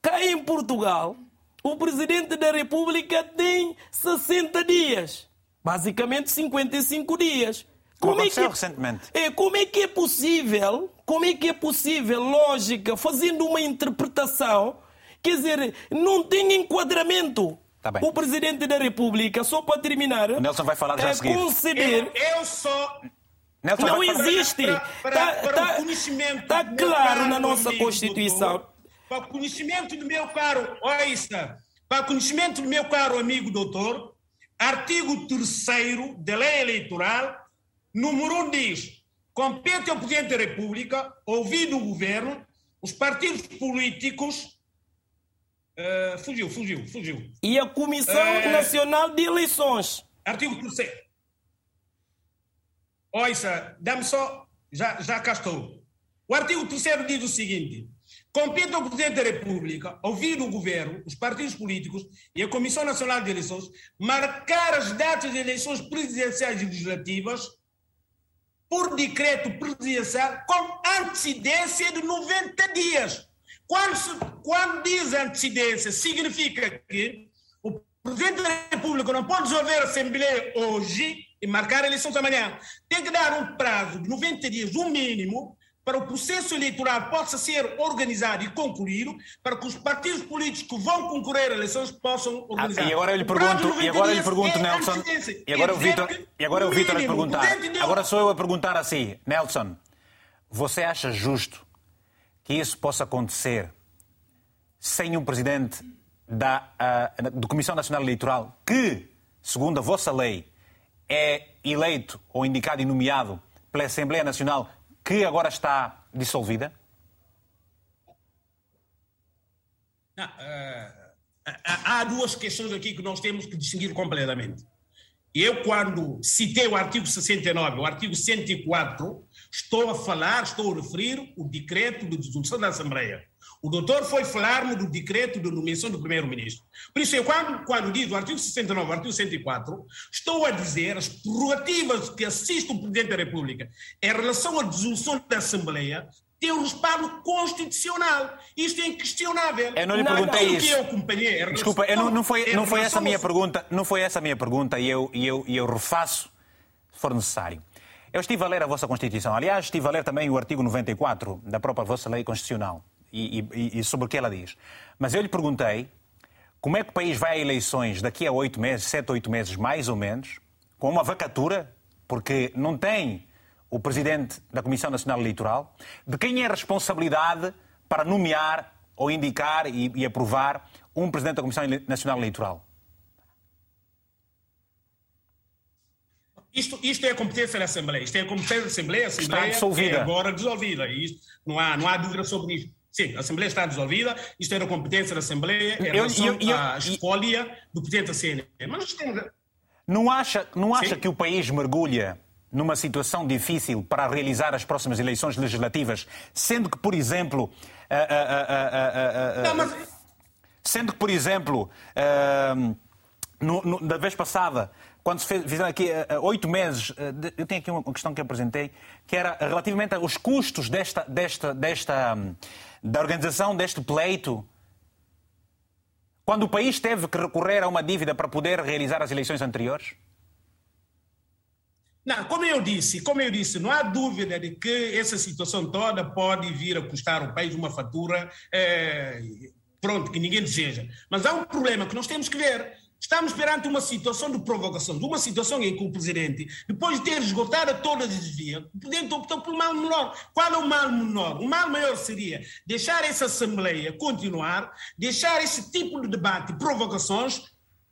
[SPEAKER 3] Cá em Portugal, o presidente da República tem 60 dias. Basicamente 55 dias.
[SPEAKER 1] Como
[SPEAKER 3] é que,
[SPEAKER 1] recentemente.
[SPEAKER 3] é, como é que é possível, como é que é possível, lógica, fazendo uma interpretação, quer dizer, não tem enquadramento.
[SPEAKER 1] Tá bem.
[SPEAKER 3] O presidente da República, só para terminar,
[SPEAKER 1] O Nelson vai falar já a
[SPEAKER 3] é
[SPEAKER 1] seguir.
[SPEAKER 3] conceder
[SPEAKER 4] Eu, eu só.
[SPEAKER 1] Nelson
[SPEAKER 3] não existe.
[SPEAKER 4] Para, para,
[SPEAKER 3] Está
[SPEAKER 4] para o conhecimento
[SPEAKER 3] tá
[SPEAKER 4] do meu
[SPEAKER 3] claro na nossa
[SPEAKER 4] amigo,
[SPEAKER 3] Constituição.
[SPEAKER 4] doutor, para o conhecimento do meu caro, ouça, para o conhecimento do meu caro amigo doutor, artigo 3 da lei eleitoral, número 1 diz: compete ao Presidente da República, ouvido o governo, os partidos políticos. eh, fugiu, fugiu, fugiu.
[SPEAKER 3] E a Comissão
[SPEAKER 4] É.
[SPEAKER 3] Nacional de Eleições.
[SPEAKER 4] Artigo 3. Ouça, dá-me só. Já, já cá estou. O artigo 3 diz o seguinte: compete ao Presidente da República, ouvir o Governo, os partidos políticos e a Comissão Nacional de Eleições, marcar as datas de eleições presidenciais e legislativas por decreto presidencial com antecedência de 90 dias. Quando, se, quando diz antecedência, significa que o Presidente da República não pode dissolver a Assembleia hoje e marcar eleições amanhã. Tem que dar um prazo de 90 dias, um mínimo, para o processo eleitoral possa ser organizado e concluído, para que os partidos políticos que vão concorrer a eleições possam
[SPEAKER 1] Ah,
[SPEAKER 4] organizar.
[SPEAKER 1] e agora eu lhe
[SPEAKER 4] O
[SPEAKER 1] pergunto,
[SPEAKER 4] 90
[SPEAKER 1] e agora eu lhe pergunto,
[SPEAKER 4] é
[SPEAKER 1] Nelson, e agora o
[SPEAKER 4] Quer dizer
[SPEAKER 1] Vitor, e agora o Vitor a perguntar. Agora sou eu a perguntar assim, Nelson, você acha justo que isso possa acontecer sem um presidente da ah, da Comissão Nacional Eleitoral que, segundo a vossa lei, é eleito ou indicado e nomeado pela Assembleia Nacional que agora está dissolvida?
[SPEAKER 4] Não, eh, há há duas questões aqui que nós temos que distinguir completamente. Eu, quando citei o artigo 69, o artigo 104, estou a falar, estou a referir o decreto de dissolução da Assembleia. O doutor foi falar-me do decreto de nomeação do primeiro-ministro. Por isso, eu, quando, quando diz o artigo 69, o artigo 104, estou a dizer as prerrogativas que assiste o Presidente da República em relação à dissolução da Assembleia tem um respaldo constitucional. Isto é inquestionável.
[SPEAKER 1] Eu não lhe
[SPEAKER 3] Não,
[SPEAKER 1] perguntei
[SPEAKER 4] Aquilo
[SPEAKER 1] isso.
[SPEAKER 4] que eu acompanhei relação-
[SPEAKER 1] Desculpa, eu não, não foi, não foi essa a minha pergunta, não foi essa a minha pergunta e eu, e eu, e eu refaço se for necessário. Eu estive a ler a vossa Constituição. Aliás, estive a ler também o artigo 94 da própria vossa lei constitucional e, e- e sobre o que ela diz. Mas eu lhe perguntei como é que o país vai a eleições daqui a oito meses, sete, oito meses, mais ou menos, com uma vacatura, porque não tem o presidente da Comissão Nacional Eleitoral, de quem é a responsabilidade para nomear ou indicar e, e aprovar um presidente da Comissão Nacional Eleitoral?
[SPEAKER 4] Isto, isto é a competência da Assembleia. Isto é a competência da Assembleia. A Assembleia
[SPEAKER 1] dissolvida.
[SPEAKER 4] é agora dissolvida. Isto, não, há, não há dúvida sobre isso. Sim, a Assembleia está dissolvida. Isto era a competência da Assembleia em
[SPEAKER 1] Eu-
[SPEAKER 4] relação
[SPEAKER 1] eu- eu-
[SPEAKER 4] à escolha do presidente da CNE. Mas nós temos...
[SPEAKER 1] Não acha, não acha
[SPEAKER 4] Sim.
[SPEAKER 1] que o país mergulha numa situação difícil para realizar as próximas eleições legislativas, sendo que, por exemplo, ah, ah, ah,
[SPEAKER 4] Não, mas...
[SPEAKER 1] Sendo que, por exemplo, ahm, no- no- da vez passada, quando se fez, fizeram aqui oito meses, eu tenho aqui uma questão que apresentei, que era relativamente aos custos desta, desta, desta, hum, da organização deste pleito. Quando o país teve que recorrer a uma dívida para poder realizar as eleições anteriores?
[SPEAKER 4] Não, como eu disse, como eu disse, não há dúvida de que essa situação toda pode vir a custar ao país uma fatura, eh, pronto, que ninguém deseja. Mas há um problema que nós temos que ver. Estamos perante uma situação de provocação, de uma situação em que o presidente, depois de ter esgotado todas as vias, o presidente optou por mal menor. Qual é o mal menor? O mal maior seria deixar essa Assembleia continuar, deixar esse tipo de debate, provocações,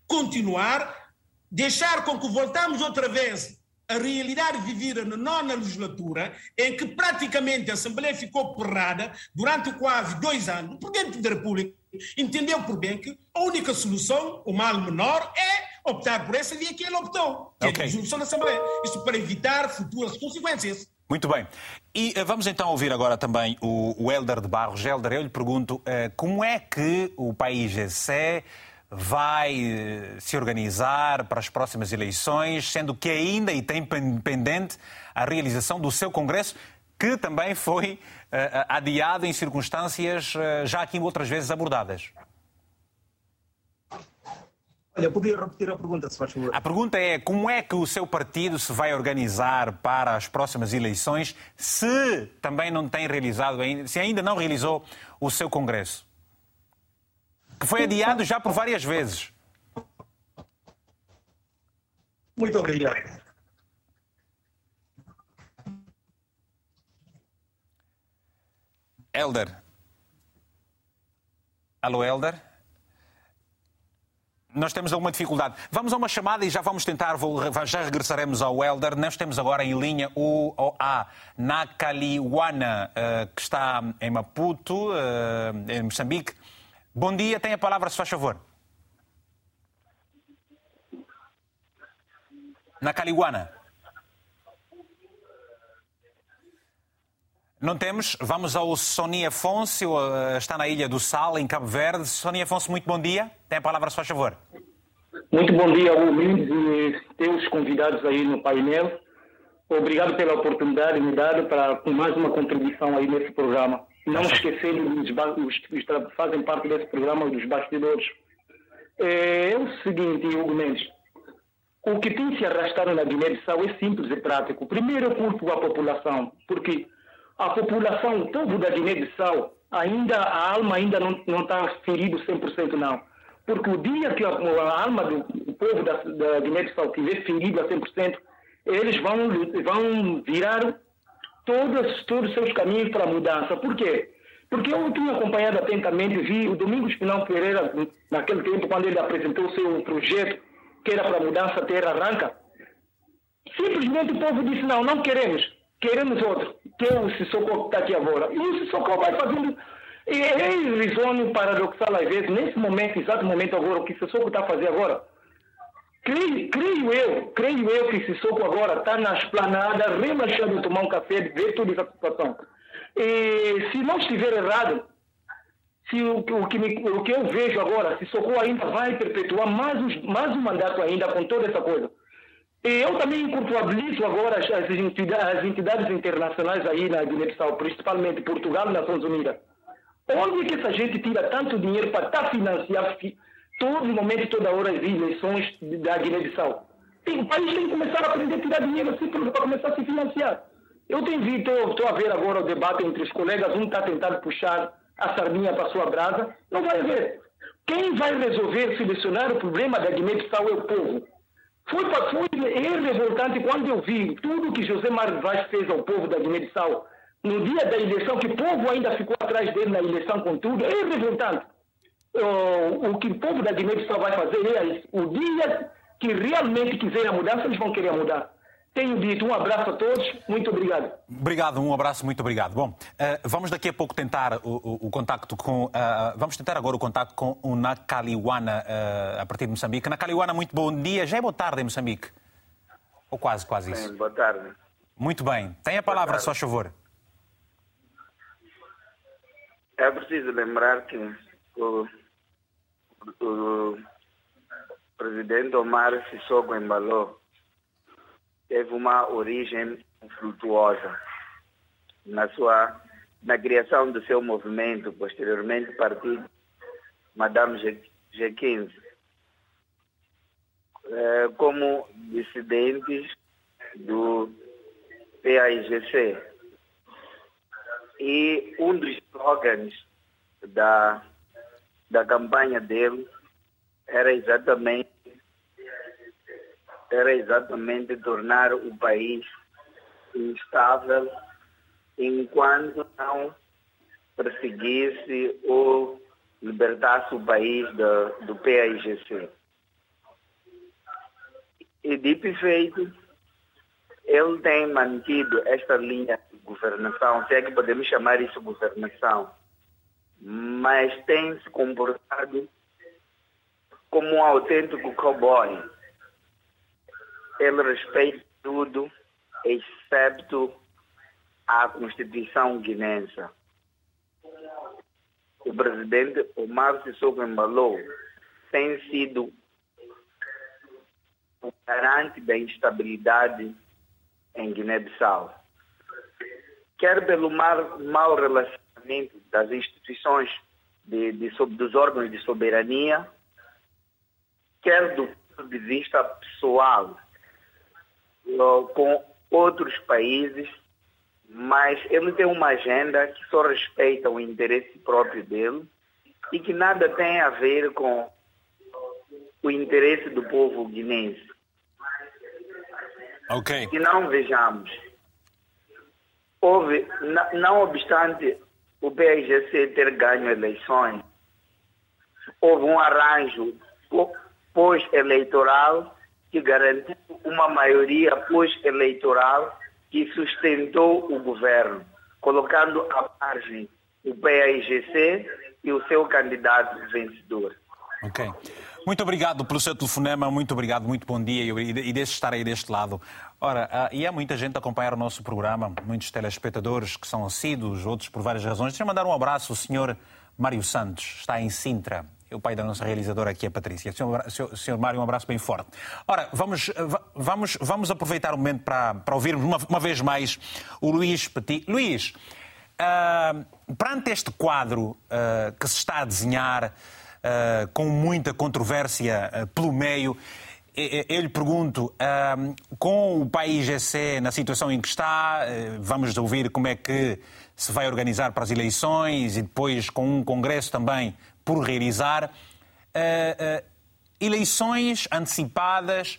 [SPEAKER 4] continuar, deixar com que voltamos outra vez a realidade vivida na nona legislatura, em que praticamente a Assembleia ficou porrada durante quase dois anos, o Presidente da República entendeu por bem que a única solução, o mal menor, é optar por essa via que ele optou, que okay. é a dissolução da Assembleia. Isto para evitar futuras consequências.
[SPEAKER 1] Muito bem. E uh, vamos então ouvir agora também o, o Helder de Barros. Helder, eu lhe pergunto uh, como é que o país GC vai uh, se organizar para as próximas eleições, sendo que ainda e tem pendente a realização do seu Congresso, que também foi adiado em circunstâncias já aqui outras vezes abordadas.
[SPEAKER 10] Olha, podia repetir a pergunta, se faz favor.
[SPEAKER 1] A pergunta é como é que o seu partido se vai organizar para as próximas eleições se também não tem realizado ainda, se ainda não realizou o seu congresso? Que foi adiado já por várias vezes.
[SPEAKER 10] Muito obrigado.
[SPEAKER 1] Elder. Alô, Elder? nós temos alguma dificuldade. Vamos a uma chamada e já vamos tentar, já regressaremos ao Elder. Nós temos agora em linha o, o A Nakaliwana, uh, que está em Maputo, uh, em Moçambique. Bom dia, tem a palavra, se faz favor. Nakaliwana. Não temos. Vamos ao Sonia Afonso, eh, está na Ilha do Sal, em Cabo Verde. Sonia Afonso, muito bom dia. Tem a palavra, a sua favor.
[SPEAKER 11] Muito bom dia, ouvintes e teus convidados aí no painel. Obrigado pela oportunidade me dada para mais uma contribuição aí nesse programa. Não esquecendo os, os que fazem parte desse programa, dos bastidores. É, é o seguinte, Hugo Mendes. O que tem se arrastado na Guiné-Bissau é simples e prático. Primeiro, culpo à população, porque a população, o povo da Guiné-Bissau, ainda, a alma ainda não, não está ferido 100% não. Porque o dia que a, a alma do povo da, da Guiné-Bissau estiver ferida a 100%, eles vão, vão virar todos, todos os seus caminhos para a mudança. Por quê? Porque eu tinha acompanhado atentamente, vi o Domingos Pinão Pereira, naquele tempo, quando ele apresentou o seu projeto, que era para a mudança terra arranca, simplesmente o povo disse, não, não queremos queremos outro, que é o Sissoko que está aqui agora. E o Sissoko vai fazendo. É irrisório, paradoxal às vezes, nesse momento, exato momento agora, o que Sissoko está fazendo agora. Creio, creio eu, creio eu que Sissoko agora está na esplanada, relaxando tomar um café, ver toda essa situação. E, se não estiver errado, se o, o, que me, o que eu vejo agora, Sissoko ainda vai perpetuar mais, mais um mandato ainda com toda essa coisa. Eu também culpabilizo agora as, as, entidades, as entidades internacionais aí na Guiné-Bissau, principalmente Portugal e Nações Unidas. Onde é que essa gente tira tanto dinheiro para estar tá financiar todo momento, toda hora as eleições da Guiné-Bissau? O país tem que começar a aprender a tirar dinheiro assim para começar a se financiar. Eu tenho visto, estou a ver agora o debate entre os colegas, um está tentando puxar a sardinha para a sua brasa, não vai haver. Quem vai resolver, solucionar o problema da Guiné-Bissau é o povo. Foi, foi revoltante quando eu vi tudo que José Mário Vaz fez ao povo da Guiné-Bissau no dia da eleição, que o povo ainda ficou atrás dele na eleição com tudo, é revoltante. O, o que o povo da Guiné-Bissau vai fazer é o dia que realmente quiserem a mudança, eles vão querer mudar. Tenho dito um abraço a todos, muito obrigado.
[SPEAKER 1] Obrigado, um abraço, muito obrigado. Bom, uh, vamos daqui a pouco tentar o, o, o contacto com. Uh, vamos tentar agora o contacto com o Nakaliwana, uh, a partir de Moçambique. Nakaliwana, muito bom dia. Já é boa tarde em Moçambique? Ou quase, quase isso?
[SPEAKER 12] Sim, boa tarde.
[SPEAKER 1] Muito bem. Tem a palavra, só favor.
[SPEAKER 12] É preciso lembrar que o, o presidente Omar Sissoko embalou teve uma origem frutuosa na sua na criação do seu movimento, posteriormente partido Madame G15, é, como dissidentes do PAIGC. E um dos slogans da, da campanha dele era exatamente era exatamente tornar o país instável enquanto não perseguisse ou libertasse o país do, do PAIGC. E dito e feito, ele tem mantido esta linha de governação, se é que podemos chamar isso governação, mas tem se comportado como um autêntico cowboy. Ele respeita tudo, excepto a Constituição guinense. O presidente Omar Sissoko Embalou tem sido o garante da instabilidade em Guiné-Bissau. Quer pelo mal, mau relacionamento das instituições de, de, dos órgãos de soberania, quer do ponto de vista pessoal, com outros países, mas ele tem uma agenda que só respeita o interesse próprio dele e que nada tem a ver com o interesse do povo guinense.
[SPEAKER 1] Ok.
[SPEAKER 12] E não vejamos. Houve, não obstante o PIGC ter ganho eleições, houve um arranjo pós-eleitoral que garantiu uma maioria pós-eleitoral que sustentou o governo, colocando à margem o PAIGC e o seu candidato vencedor.
[SPEAKER 1] Ok. Muito obrigado pelo seu telefonema, muito obrigado, muito bom dia e deixe estar aí deste lado. Ora, uh, e há muita gente a acompanhar o nosso programa, muitos telespectadores que são assíduos, outros por várias razões. Deixa eu mandar um abraço ao senhor Mário Santos, está em Sintra, é o pai da nossa realizadora aqui, a Patrícia. Senhor, senhor, senhor Mário, um abraço bem forte. Ora, vamos, vamos, vamos aproveitar o momento para, para ouvirmos uma, uma vez mais o Luís Petit. Luís, uh, perante este quadro uh, que se está a desenhar, uh, com muita controvérsia pelo meio, eu lhe pergunto, com o país GC na situação em que está, vamos ouvir como é que se vai organizar para as eleições e depois com um congresso também por realizar, uh, uh, eleições antecipadas.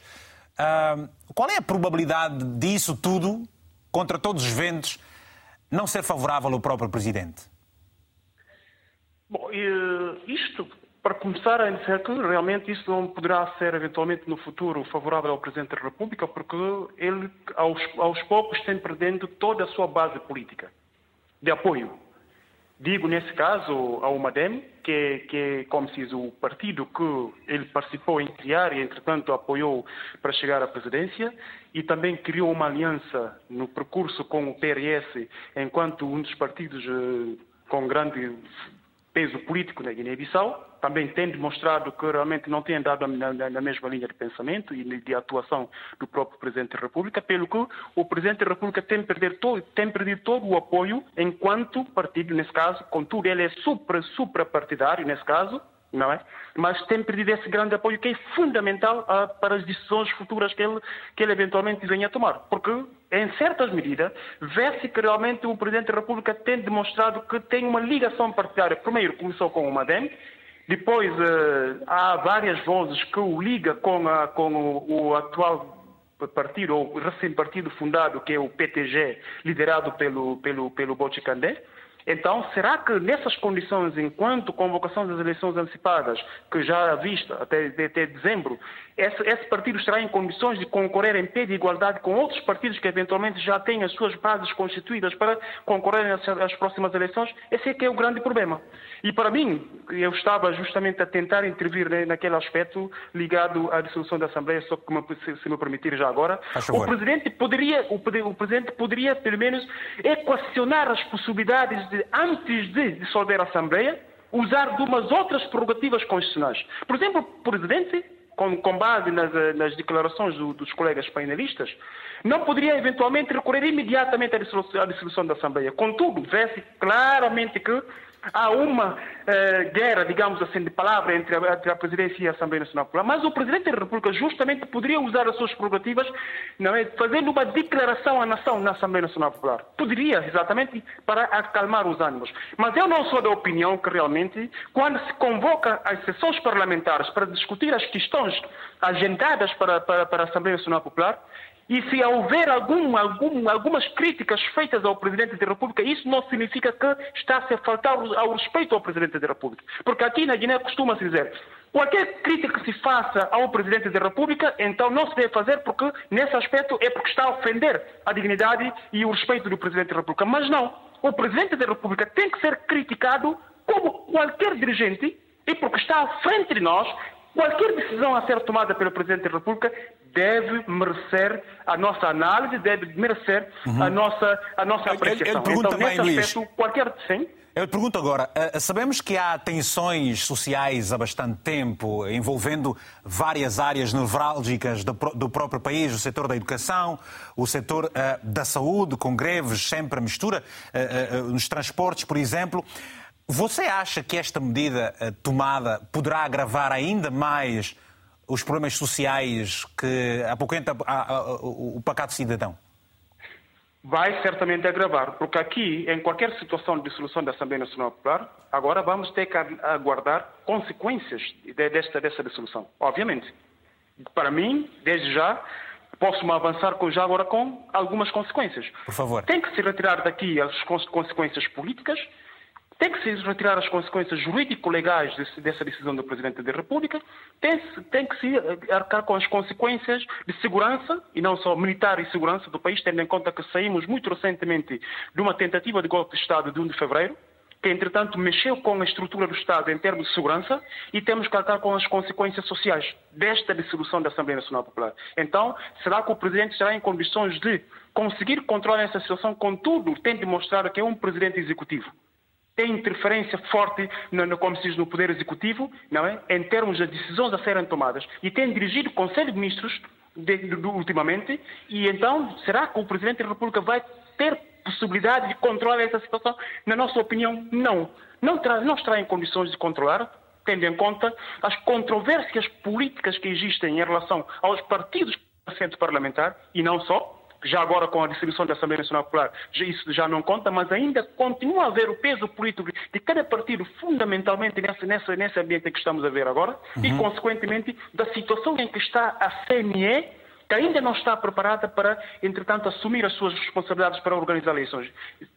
[SPEAKER 1] Qual é a probabilidade disso tudo, contra todos os ventos, não ser favorável ao próprio Presidente?
[SPEAKER 9] Bom, isto, para começar, a dizer que realmente isso não poderá ser eventualmente no futuro favorável ao Presidente da República, porque ele, aos, aos poucos, tem perdendo toda a sua base política de apoio. Digo, nesse caso, ao MADEM, que, que como se diz, o partido que ele participou em criar e, entretanto, apoiou para chegar à presidência, e também criou uma aliança no percurso com o PRS, enquanto um dos partidos eh, com grande peso político na Guiné-Bissau, também tem demonstrado que realmente não tem andado na, na, na, mesma linha de pensamento e de atuação do próprio Presidente da República, pelo que o Presidente da República tem perdido todo, tem perdido todo o apoio enquanto partido, nesse caso, contudo ele é supra, suprapartidário, nesse caso, não é? Mas tem perdido esse grande apoio que é fundamental uh, para as decisões futuras que ele, que ele eventualmente venha a tomar. Porque, em certas medidas, vê-se que realmente o Presidente da República tem demonstrado que tem uma ligação partidária. Primeiro começou com o Madem, depois uh, há várias vozes que o liga com, a, com o, o atual partido, ou recém-partido fundado, que é o PTG, liderado pelo, pelo, pelo Bochicandé. Então, será que nessas condições, enquanto convocação das eleições antecipadas, que já vista até, até dezembro, esse, esse, partido estará em condições de concorrer em pé de igualdade com outros partidos que eventualmente já têm as suas bases constituídas para concorrerem às, às próximas eleições? Esse é que é o grande problema. E para mim, eu estava justamente a tentar intervir né, naquele aspecto ligado à dissolução da Assembleia, só que me, se, se, me permitir já agora, o presidente poderia, o, o presidente poderia pelo menos equacionar as possibilidades de, antes de dissolver a Assembleia, usar de umas outras prerrogativas constitucionais. Por exemplo, o presidente com, com base nas, nas declarações do, dos colegas painelistas, não poderia eventualmente recorrer imediatamente à dissolução, à dissolução da Assembleia. Contudo, vê-se claramente que há uma eh, guerra, digamos assim, de palavra entre a, entre a, Presidência e a Assembleia Nacional Popular, mas o Presidente da República justamente poderia usar as suas prerrogativas, é, fazendo uma declaração à nação na Assembleia Nacional Popular. Poderia, exatamente, para acalmar os ânimos. Mas eu não sou da opinião que realmente, quando se convoca as sessões parlamentares para discutir as questões agendadas para, para, para a Assembleia Nacional Popular, e se houver algum, algum, algumas críticas feitas ao Presidente da República, isso não significa que está-se a faltar ao respeito ao Presidente da República. Porque aqui na Guiné costuma-se dizer, Qualquer crítica que se faça ao Presidente da República, então não se deve fazer porque, nesse aspecto, é porque está a ofender a dignidade e o respeito do Presidente da República. Mas não. O Presidente da República tem que ser criticado como qualquer dirigente e porque está à frente de nós, qualquer decisão a ser tomada pelo Presidente da República deve merecer a nossa análise, deve merecer uhum. a nossa, a nossa apreciação.
[SPEAKER 1] Eu, eu
[SPEAKER 9] então,
[SPEAKER 1] nesse
[SPEAKER 9] bem, aspecto, Luís. qualquer... Sim?
[SPEAKER 1] Eu pergunto agora, eh, sabemos que há tensões sociais há bastante tempo, envolvendo várias áreas nevrálgicas do próprio país, o setor da educação, o setor eh, da saúde, com greves sempre a mistura, eh, nos transportes, por exemplo. Você acha que esta medida tomada poderá agravar ainda mais os problemas sociais que apoquenta o pacato cidadão?
[SPEAKER 9] vai certamente agravar, porque aqui, em qualquer situação de dissolução da Assembleia Nacional Popular, agora vamos ter que aguardar consequências desta, desta dissolução. Obviamente. Para mim, desde já, posso-me avançar com, já agora com algumas consequências.
[SPEAKER 1] Por favor.
[SPEAKER 9] Tem que se retirar daqui as consequências políticas, tem que se retirar as consequências jurídico-legais dessa decisão do Presidente da República, tem, tem, que se arcar com as consequências de segurança, e não só militar e segurança do país, tendo em conta que saímos muito recentemente de uma tentativa de golpe de Estado de 1 de fevereiro, que entretanto mexeu com a estrutura do Estado em termos de segurança e temos que arcar com as consequências sociais desta dissolução da Assembleia Nacional Popular. Então, será que o Presidente estará em condições de conseguir controlar essa situação? Contudo, tem de mostrar que é um Presidente Executivo tem interferência forte no, no, como se diz, no Poder Executivo, não é? em termos das decisões a serem tomadas, e tem dirigido o Conselho de Ministros de, de, de, ultimamente, e então será que o Presidente da República vai ter possibilidade de controlar essa situação? Na nossa opinião, não. Não, tra não estará em condições de controlar, tendo em conta as controvérsias políticas que existem em relação aos partidos do centro parlamentar, e não só, já agora com a distribuição da Assembleia Nacional Popular, isso já não conta, mas ainda continua a haver o peso político de cada partido, fundamentalmente nesse, nesse, nesse ambiente que estamos a ver agora, uhum. e consequentemente da situação em que está a CNE que ainda não está preparada para, entretanto, assumir as suas responsabilidades para organizar eleições.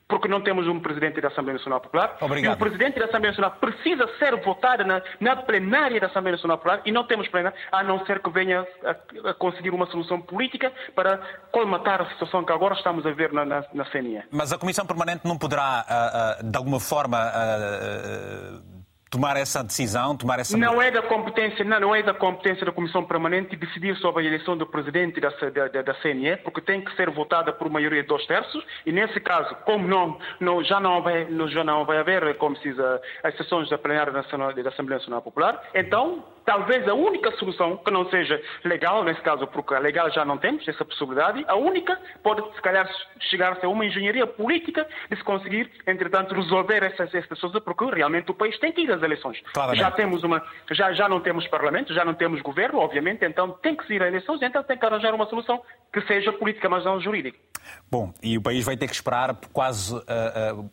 [SPEAKER 9] Porque não temos um presidente da Assembleia Nacional Popular.
[SPEAKER 1] Obrigado.
[SPEAKER 9] E o presidente da Assembleia Nacional precisa ser votado na, na plenária da Assembleia Nacional Popular e não temos plenária, a não ser que venha a, a, conseguir uma solução política para colmatar a situação que agora estamos a ver na, na, na CNE.
[SPEAKER 1] Mas a Comissão Permanente não poderá, uh, uh, de alguma forma, uh, tomar essa decisão, tomar essa...
[SPEAKER 9] Não é da competência, não, não é da competência da Comissão Permanente decidir sobre a eleição do Presidente da, da, da CNE, porque tem que ser votada por maioria de dois terços, e nesse caso, como não, não, já, não vai, já não vai haver, como se diz, as sessões da plenária nacional, da Assembleia Nacional Popular, então talvez a única solução, que não seja legal, nesse caso, porque a legal já não temos essa possibilidade, a única pode, se calhar, chegar-se a uma engenharia política de se conseguir, entretanto, resolver essas, essas coisas, porque realmente o país tem que ir às eleições.
[SPEAKER 1] Claramente.
[SPEAKER 9] Já temos uma, já, já não temos parlamento, já não temos governo, obviamente, então tem que se ir às eleições, então tem que arranjar uma solução que seja política, mas não jurídica.
[SPEAKER 1] Bom, e o país vai ter que esperar quase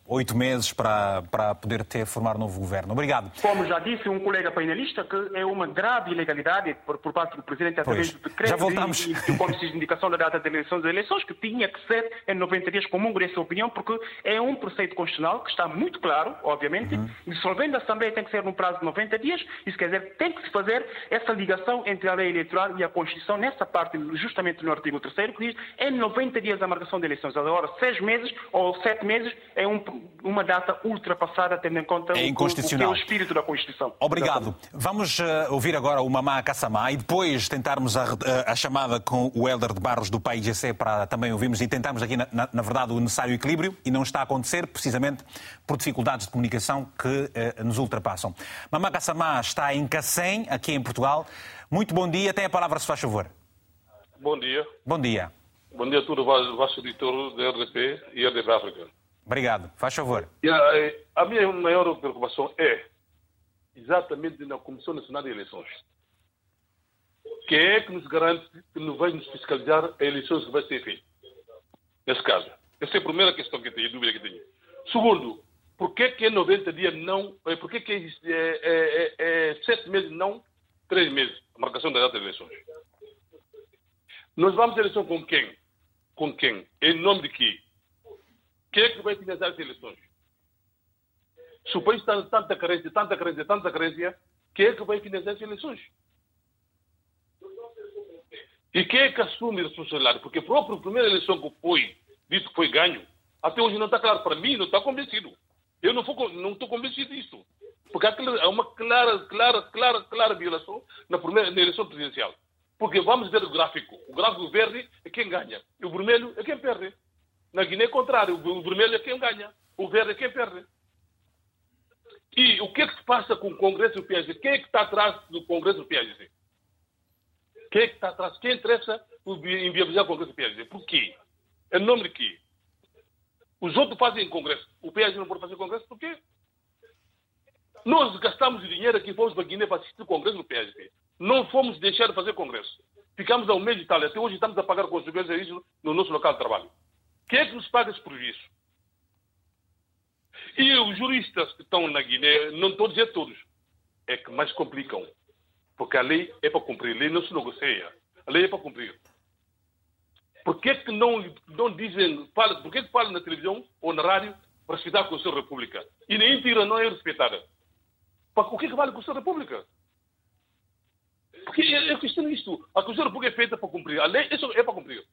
[SPEAKER 1] oito uh, uh, meses para, para poder ter, formar um novo governo. Obrigado.
[SPEAKER 9] Como já disse um colega painelista, que é uma grave ilegalidade por, por parte do Presidente através do decreto
[SPEAKER 1] já voltamos.
[SPEAKER 9] e, e se indicação da data de eleições, eleições, que tinha que ser em 90 dias, comum dessa opinião, porque é um preceito constitucional que está muito claro, obviamente, uhum. dissolvendo a Assembleia tem que ser num prazo de 90 dias, isso quer dizer, tem que se fazer essa ligação entre a lei eleitoral e a Constituição, nessa parte, justamente no artigo 3 que diz em 90 dias a marcação de eleições. Agora, seis meses ou sete meses é um, uma data ultrapassada, tendo em conta
[SPEAKER 1] é
[SPEAKER 9] o, o, que o espírito da Constituição.
[SPEAKER 1] Obrigado. Exatamente. Vamos uh, ouvir agora o Mamá Kassamá e depois tentarmos a, a, chamada com o Helder de Barros do PAIGC para também ouvirmos e tentarmos aqui, na, na, na, verdade, o necessário equilíbrio e não está a acontecer precisamente por dificuldades de comunicação que uh, nos ultrapassam. Mamá Kassamá está em Cacém, aqui em Portugal. Muito bom dia. Tem a palavra, se faz favor.
[SPEAKER 13] Bom dia.
[SPEAKER 1] Bom dia.
[SPEAKER 13] Bom dia a todo o vosso editor da RDP e RDP África.
[SPEAKER 1] Obrigado. Faz favor.
[SPEAKER 13] A, eh, a minha maior preocupação é exatamente na Comissão Nacional de Eleições. Quem é que nos garante que não vai nos fiscalizar a eleições que vai ser feita? Nesse caso. Essa é a primeira questão que tenho, dúvida que tenho. Segundo, por que que 90 dias não... Eh, por que que é, é, é, sete meses não três meses a marcação da data de eleições? Nós vamos à eleição com quem? Com quem? Em nome de quê? Quem é que vai financiar as eleições? Se o país está tanta carência, tanta carência, tanta carência, quem é que vai financiar as eleições? E quem é que assume a responsabilidade? Porque a própria primeira eleição que foi, dito que foi ganho, até hoje não está claro para mim, não está convencido. Eu não, for, não estou convencido disso. Porque há uma clara, clara, clara, clara violação na, primeira, na eleição presidencial. Porque vamos ver o gráfico. O gráfico verde é quem ganha. E o vermelho é quem perde. Na Guiné é contrário. O vermelho é quem ganha. O verde é quem perde. E o que é que se passa com o Congresso do PSG? Quem é que está atrás do Congresso do PSG? Quem é que está atrás? Quem interessa em viabilizar o Congresso do PSG? Por quê? Em nome de quê? Os outros fazem Congresso. O PSG não pode fazer Congresso por quê? Nós gastamos dinheiro aqui, fomos para Guiné para assistir o Congresso do PSG. Não fomos deixar de fazer Congresso. Ficamos ao meio de tal. Até hoje estamos a pagar consequências disso no nosso local de trabalho. Quem é que nos paga esse prejuízo? E os juristas que estão na Guiné, não a dizer todos, é que mais complicam. Porque a lei é para cumprir, a lei não se negocia. A lei é para cumprir. Por que, que não, não dizem, fala, por que, que falam na televisão ou na rádio para respeitar a Constituição República? E nem tira não é respeitada. Para o que, que vale a Constituição República? Porque eu questiono isto. A Constituição República é feita para cumprir. A lei isso é para cumprir.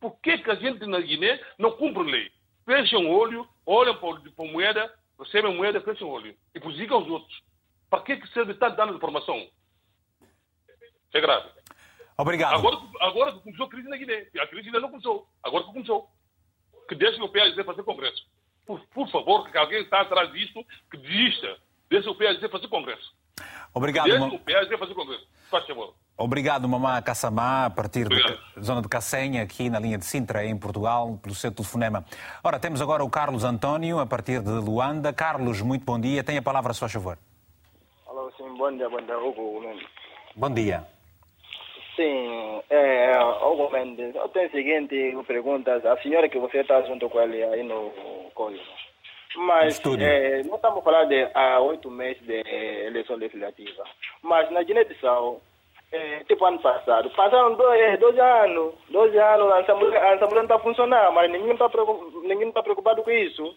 [SPEAKER 13] Por que, que a gente na Guiné não cumpre a lei? Fecham o olho, olham para, para a moeda, recebem a moeda, fecham o olho. E prejudicam os outros. Para que, que serve estar dando informação? É grave.
[SPEAKER 1] Obrigado.
[SPEAKER 13] Agora, agora que começou a crise na Guiné. A crise ainda não começou. Agora que começou. Que deixem o PAGC fazer congresso. Por, por favor, que alguém está atrás disso, que desista. Deixe o PAGC fazer congresso.
[SPEAKER 1] Obrigado.
[SPEAKER 13] Deixe o PAGC fazer congresso. Faz favor.
[SPEAKER 1] Obrigado, Mamá Kassamá, a partir da zona de Cacém, aqui na linha de Sintra, em Portugal, pelo seu telefonema. Ora, temos agora o Carlos António, a partir de Luanda. Carlos, muito bom dia. Tem a palavra, a sua favor.
[SPEAKER 14] Alô, sim, bom dia, bom dia, Hugo.
[SPEAKER 1] Bom dia.
[SPEAKER 14] Sim, é, Hugo Mendes, eu tenho a seguinte pergunta. A senhora que você está junto com ele aí no coisa. Mas é, nós estamos falando de há oito meses de eleição legislativa. Mas na Guiné-Bissau, é, tipo ano passado, passaram dois, dois anos, dois anos, a Assembleia, a Assembleia não está funcionando, mas ninguém está ninguém tá preocupado com isso.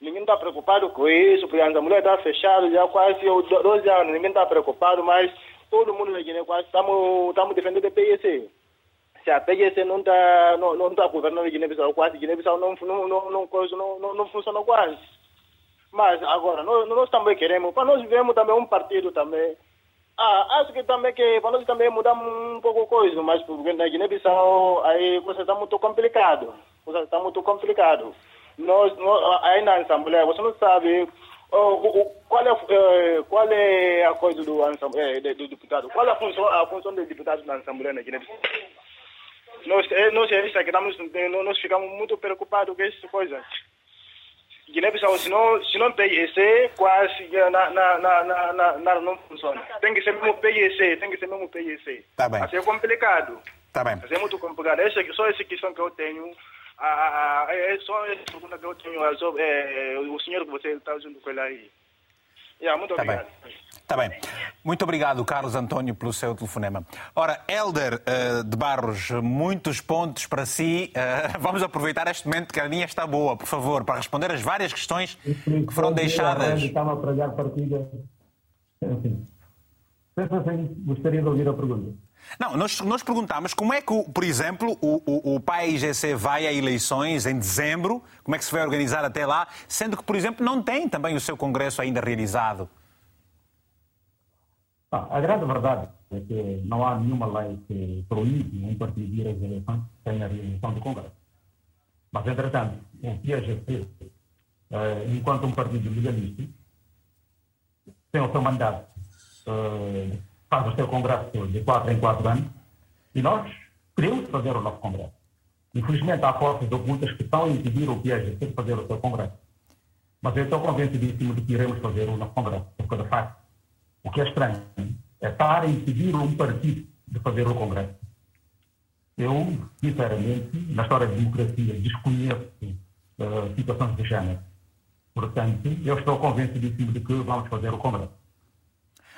[SPEAKER 14] Ninguém está preocupado com isso, porque a Assembleia está fechada já quase dois anos, ninguém está preocupado, mas todo mundo na Guiné quase estamos defendendo a PIC. Se a PIC não está não, não tá governando Guiné-Bissau, quase Guiné-Bissau não, não, não, não, não, não, funciona quase. Mas agora, nós, nós também queremos, para nós vivemos também um partido também. Ah, acho que também que para nós também mudar um pouco coisa, mas porque na Guiné-Bissau aí você está muito complicado. Você está muito complicado. Nós, nós, aí na Assembleia, você não sabe qual, é, qual é a coisa do, do, do deputado? Qual é a função, a função do deputado na Assembleia na Guiné-Bissau? Nós, nós, nós, nós ficamos muito preocupados com essas coisas. Guiné-Bissau, se não, se não PIC, quase na, na, na, na, na, não funciona. Tem que ser mesmo PIC, tem que ser mesmo PIC.
[SPEAKER 1] Tá bem.
[SPEAKER 14] Assim é complicado.
[SPEAKER 1] Tá bem.
[SPEAKER 14] Assim é muito complicado. Essa, só essa questão que eu tenho ah, é só essa pergunta que eu tenho. É, o senhor que você está junto com ele aí. Yeah, muito
[SPEAKER 1] tá
[SPEAKER 14] obrigado.
[SPEAKER 1] Bem. Está bem. Muito obrigado, Carlos António, pelo seu telefonema. Ora, Helder uh, de Barros, muitos pontos para si. Uh, vamos aproveitar este momento que a linha está boa, por favor, para responder as várias questões que foram deixadas.
[SPEAKER 7] Estava a pregar partida. Enfim. Assim, gostaria de ouvir a pergunta.
[SPEAKER 1] Não, nós, nós perguntámos como é que, por exemplo, o, o, o PAIGC vai a eleições em dezembro, como é que se vai organizar até lá, sendo que, por exemplo, não tem também o seu congresso ainda realizado.
[SPEAKER 7] Ah, a grande verdade é que não há nenhuma lei que proíbe um partido ir às eleições sem a realização do congresso. Mas, entretanto, o PAGC, eh, enquanto um partido legalista, tem o seu mandato eh, faz o seu congresso de quatro em quatro anos e nós queremos fazer o nosso congresso. Infelizmente, há forças ocultas que estão a impedir o PSGC de fazer o seu congresso. Mas eu estou convencidíssimo de que iremos fazer o nosso congresso, porque, de facto, o que é estranho é estar a impedir um partido de fazer o congresso. Eu, sinceramente, na história da democracia, desconheço uh, situações de género. Portanto, eu estou convencidíssimo de que vamos fazer o congresso.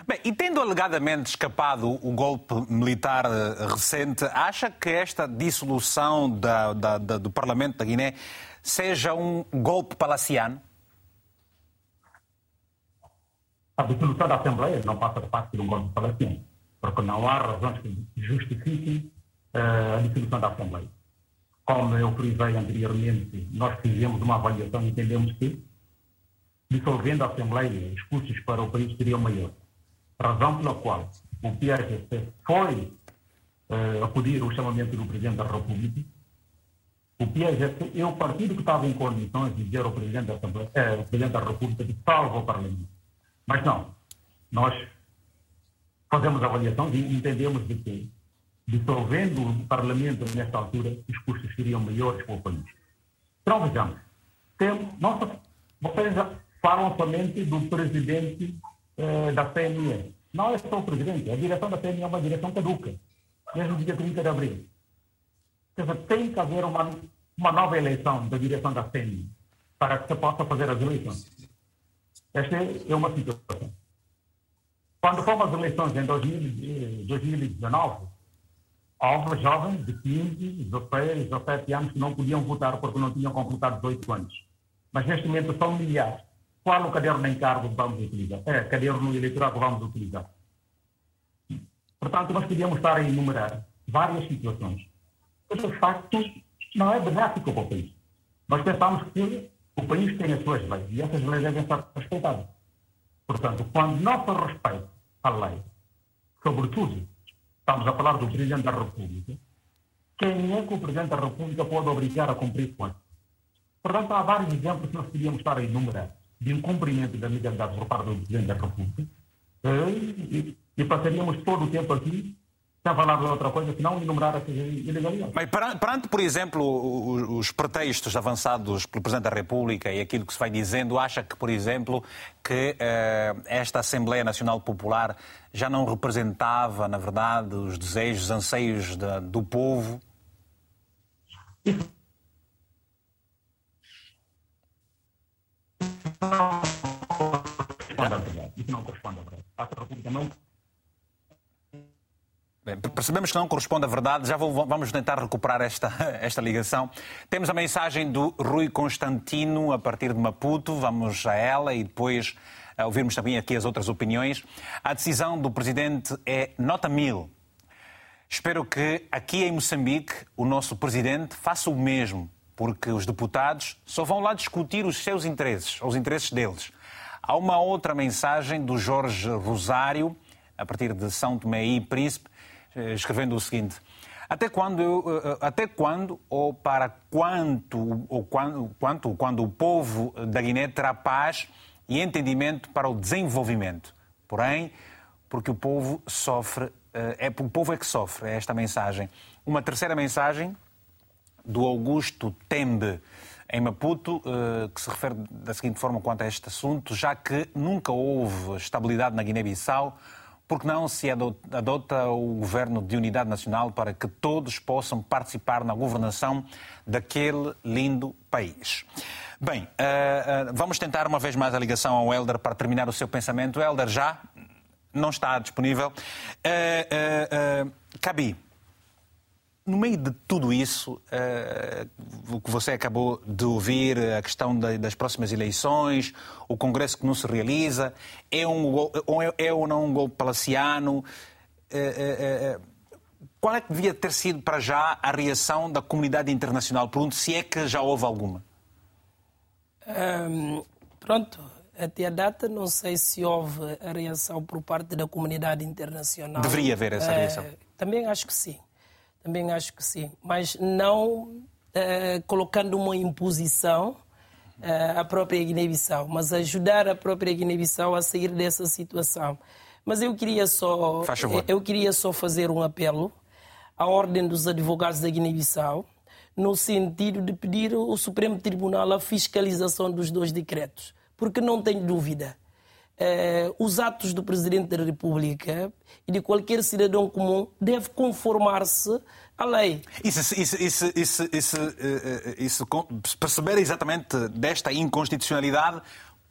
[SPEAKER 1] Bem, e tendo alegadamente escapado o golpe militar eh, recente, acha que esta dissolução da, da, da, do Parlamento da Guiné seja um golpe palaciano?
[SPEAKER 7] a dissolução da Assembleia não passa de parte de um governo palestino, porque não há razões que justifiquem uh, a dissolução da Assembleia. Como eu frisei anteriormente, nós fizemos uma avaliação e entendemos que, dissolvendo a Assembleia, os custos para o país seriam maiores. Razão pela qual o PRGC foi uh, acudir ao chamamento do Presidente da República. O PRGC é o partido que estava em condições de dizer ao Presidente da, eh, Presidente da República de salvo o Parlamento. Mas não. Nós fazemos avaliação e entendemos de que, dissolvendo o Parlamento nesta altura, os custos seriam maiores para o país. Então, vejamos. Temos, nossa, vocês falam somente do presidente eh, da CNE. Não é só o presidente, a direção da CNE é uma direção caduca, desde o dia 30 de abril. Quer dizer, tem que haver uma, uma nova eleição da direção da CNE para que se possa fazer as eleições. Esta é uma situação. Quando fomos às eleições em 2019, houve jovens de 15, 16, 17 anos que não podiam votar porque não tinham completado 18 anos. Mas neste momento são milhares. Qual o caderno de encargo que vamos utilizar? É, caderno eleitoral que vamos utilizar. Portanto, nós podíamos estar a enumerar várias situações. Esse facto não é benéfico para o país. Nós pensamos que o país tem as suas leis e essas leis devem ser respeitadas. Portanto, quando não se respeita a lei, sobretudo, estamos a falar do Presidente da República, quem é que o Presidente da República pode obrigar a cumprir com isso? Portanto, há vários exemplos que nós podíamos estar a enumerar de incumprimento da legalidade por parte do Presidente da República eh, e, e passaríamos todo o tempo aqui sem falar de outra coisa, senão enumerar essas ilegalidades.
[SPEAKER 1] Mas perante, por exemplo, os pretextos avançados pelo Presidente da República e aquilo que se vai dizendo, acha que, por exemplo, que uh, esta Assembleia Nacional Popular já não representava, na verdade, os desejos, os anseios de, do povo?
[SPEAKER 7] Isso não corresponde à verdade. A República não
[SPEAKER 1] Bem, percebemos que não corresponde à verdade, já vou, vamos tentar recuperar esta, esta ligação. Temos a mensagem do Rui Constantino, a partir de Maputo, vamos a ela e depois a ouvirmos também aqui as outras opiniões. A decisão do Presidente é nota mil. Espero que aqui em Moçambique o nosso Presidente faça o mesmo, porque os deputados só vão lá discutir os seus interesses, os interesses deles. Há uma outra mensagem do Jorge Rosário, a partir de São Tomé e Príncipe, eh, escrevendo o seguinte: até quando, eh, eh, até quando ou para quanto, ou quando, quanto, quando o povo da Guiné terá paz e entendimento para o desenvolvimento? Porém, porque o povo sofre, é o povo é que sofre, é esta mensagem. Uma terceira mensagem do Augusto Tembe, em Maputo, que se refere da seguinte forma quanto a este assunto, já que nunca houve estabilidade na Guiné-Bissau, porque não se adota o governo de unidade nacional para que todos possam participar na governação daquele lindo país? Bem, uh, uh, vamos tentar uma vez mais a ligação ao Helder para terminar o seu pensamento. Helder, já não está disponível. Cabi, no meio de tudo isso, uh, o que você acabou de ouvir, a questão das próximas eleições, o Congresso que não se realiza, é, um, é, é ou não um golpe palaciano? Uh, uh, qual é que devia ter sido para já a reação da comunidade internacional? Pergunto se é que já houve alguma.
[SPEAKER 3] Um, pronto, até a data não sei se houve a reação por parte da comunidade internacional.
[SPEAKER 1] Deveria haver essa reação.
[SPEAKER 3] também acho que sim. Também acho que sim. Mas não uh, colocando uma imposição uh, à própria Guiné-Bissau, mas ajudar a própria Guiné-Bissau a sair dessa situação. Mas eu queria só eu queria só fazer um apelo à ordem dos advogados da Guiné-Bissau no sentido de pedir ao Supremo Tribunal a fiscalização dos dois decretos, porque não tenho dúvida eh, os atos do Presidente da República e de qualquer cidadão comum deve conformar-se à lei.
[SPEAKER 1] E se, isso, isso, isso, isso, isso perceber exatamente desta inconstitucionalidade,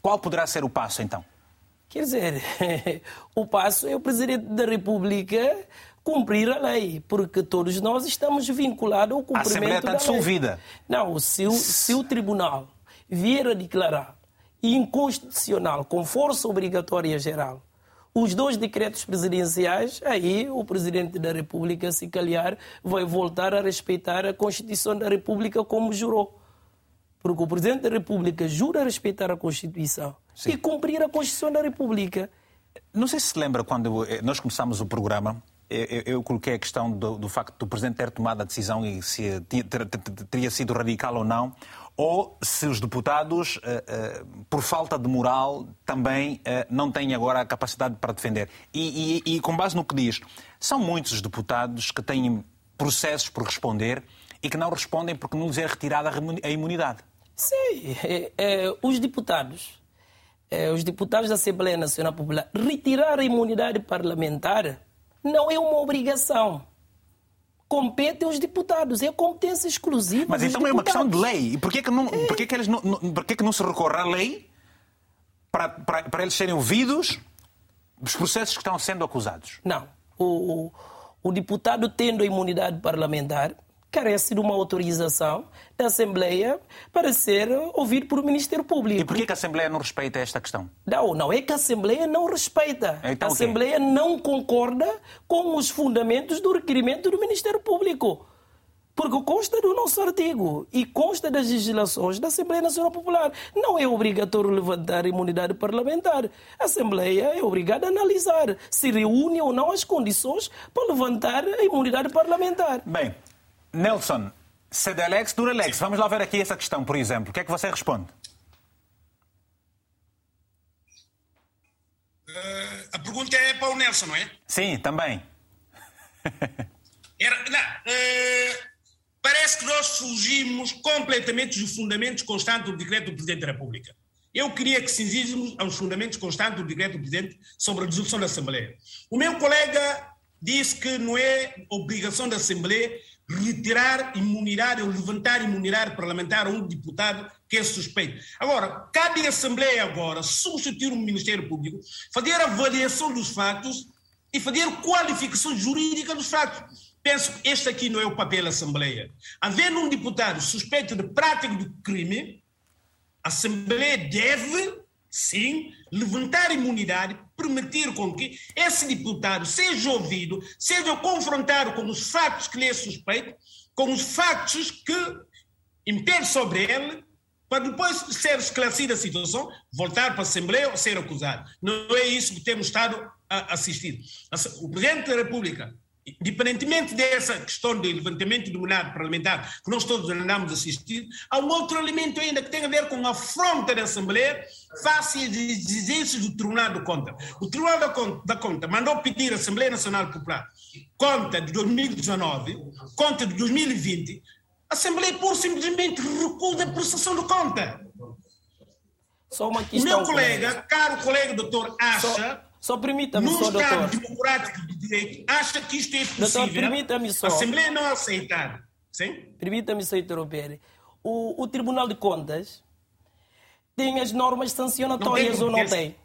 [SPEAKER 1] qual poderá ser o passo então?
[SPEAKER 3] Quer dizer, o passo é o Presidente da República cumprir a lei, porque todos nós estamos vinculados ao cumprimento
[SPEAKER 1] a Assembleia está
[SPEAKER 3] da
[SPEAKER 1] dissolvida.
[SPEAKER 3] Não, se o, se o Tribunal vier a declarar inconstitucional, com força obrigatória geral, os dois decretos presidenciais, aí o Presidente da República, se calhar, vai voltar a respeitar a Constituição da República como jurou. Porque o Presidente da República jura respeitar a Constituição Sim. e cumprir a Constituição da República.
[SPEAKER 1] Não sei se se lembra quando eh, nós começamos o programa, eu, eu, coloquei a questão do, do, facto do Presidente ter tomado a decisão e se teria sido radical ou não, ou se os deputados, eh, eh, por falta de moral, também não têm agora a capacidade para defender. E, e, e com base no que diz, são muitos os deputados que têm processos por responder e que não respondem porque não lhes é retirada a imunidade.
[SPEAKER 3] Sim, é, é, os deputados, é, os deputados da Assembleia Nacional Popular, retirar a imunidade parlamentar não é uma obrigação. Compete aos deputados, é competência exclusiva.
[SPEAKER 1] Mas então
[SPEAKER 3] deputados.
[SPEAKER 1] é uma questão de lei. E por que, não, por que, que, eles não, não, por que, que não se recorre à lei para, para, para eles serem ouvidos dos processos que estão sendo acusados?
[SPEAKER 3] Não. O, o, o deputado tendo a imunidade parlamentar, carece de uma autorização da Assembleia para ser ouvido por o Ministério Público.
[SPEAKER 1] E por que a Assembleia não respeita esta questão?
[SPEAKER 3] Não, não é que a Assembleia não respeita. Então, a Assembleia não concorda com os fundamentos do requerimento do Ministério Público. Porque consta do nosso artigo e consta das legislações da Assembleia Nacional Popular. Não é obrigatório levantar a imunidade parlamentar. A Assembleia é obrigada a analisar se reúne ou não as condições para levantar a imunidade parlamentar.
[SPEAKER 1] Bem, Nelson, Sedelex, Duralex. Vamos lá ver aqui essa questão, por exemplo. O que é que você responde?
[SPEAKER 4] Uh, a pergunta é para o Nelson, não é?
[SPEAKER 1] Sim, também.
[SPEAKER 4] Era, não, uh, parece que nós fugimos completamente dos fundamentos constantes do decreto do Presidente da República. Eu queria que cingíssemos aos fundamentos constantes do decreto do Presidente sobre a dissolução da Assembleia. O meu colega disse que não é obrigação da Assembleia retirar imunidade ou levantar imunidade parlamentar a um deputado que é suspeito. Agora, cabe à Assembleia agora substituir o Ministério Público, fazer avaliação dos fatos e fazer qualificação jurídica dos fatos. Penso que este aqui não é o papel da Assembleia. Havendo um deputado suspeito de prática de crime, a Assembleia deve, sim, levantar imunidade, permitir com que esse deputado seja ouvido, seja confrontado com os fatos que lhe é suspeito, com os fatos que impedem sobre ele, para depois ser esclarecida a situação, voltar para a Assembleia ou ser acusado. Não é isso que temos estado a assistir. O Presidente da República Independentemente dessa questão do levantamento do mandato parlamentar que nós todos andamos a assistir, há um outro elemento ainda que tem a ver com a afronta da Assembleia face às exigências do Tribunal de Conta. O Tribunal da Conta, da Conta mandou pedir à Assembleia Nacional Popular conta de 2019, conta de 2020, a Assembleia por simplesmente recusa a prestação de conta.
[SPEAKER 3] Só uma questão.
[SPEAKER 4] O meu colega, caro colega doutor, acha.
[SPEAKER 3] Só só permita-me só, doutor.
[SPEAKER 4] Estado democrático de direito, acha que isto é possível? Doutor,
[SPEAKER 3] permita-me só.
[SPEAKER 4] A Assembleia não aceitar. Sim?
[SPEAKER 3] Permita-me só interromper. O, o Tribunal de Contas tem as normas sancionatórias ou não tem?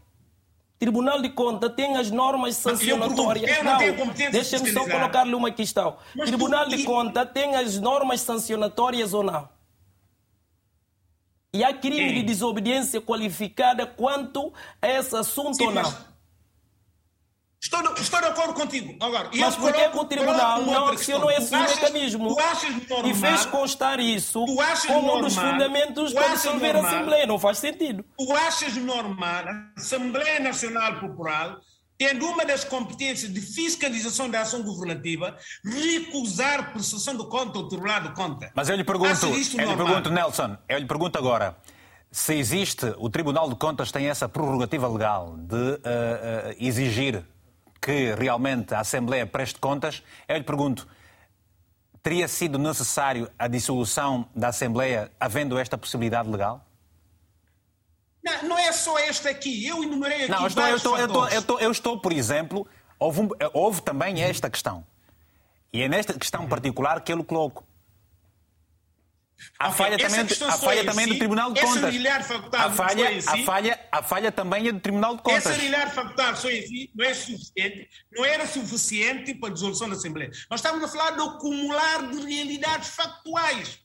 [SPEAKER 3] Tribunal de Contas tem as normas sancionatórias.
[SPEAKER 4] Eu não, não
[SPEAKER 3] deixa-me só colocar-lhe uma questão. Mas Tribunal tu... de Contas tem as normas sancionatórias ou não? E há crime de desobediência qualificada quanto a esse assunto Sim, ou não? Mas...
[SPEAKER 4] Estou, estou de acordo contigo. Agora,
[SPEAKER 3] Mas por que o Tribunal não acionou esse achas, mecanismo
[SPEAKER 4] normal,
[SPEAKER 3] e fez constar isso como normal, um dos fundamentos para dissolver a Assembleia? Não faz sentido.
[SPEAKER 4] Tu achas normal a Assembleia Nacional Popular, tendo uma das competências de fiscalização da ação governativa, recusar prestação de conta ao Tribunal de Conta?
[SPEAKER 1] Mas eu lhe pergunto, eu lhe pergunto Nelson, eu lhe pergunto agora se existe, o Tribunal de Contas tem essa prerrogativa legal de uh, uh, exigir que realmente a Assembleia preste contas, eu lhe pergunto, teria sido necessário a dissolução da Assembleia havendo esta possibilidade legal?
[SPEAKER 4] Não, não é só esta aqui. Eu enumerei aqui não,
[SPEAKER 1] estou, eu, estou, eu, estou, eu, estou, eu estou, por exemplo, houve, houve também esta questão. E é nesta questão particular que eu coloco. A falha, também, a falha também é do Tribunal de Contas. A falha, a, falha, a falha também é do Tribunal de Contas.
[SPEAKER 4] Essa realidade facultada só existe, não é suficiente, não era suficiente para a dissolução da Assembleia. Nós estamos a falar do acumular de realidades factuais.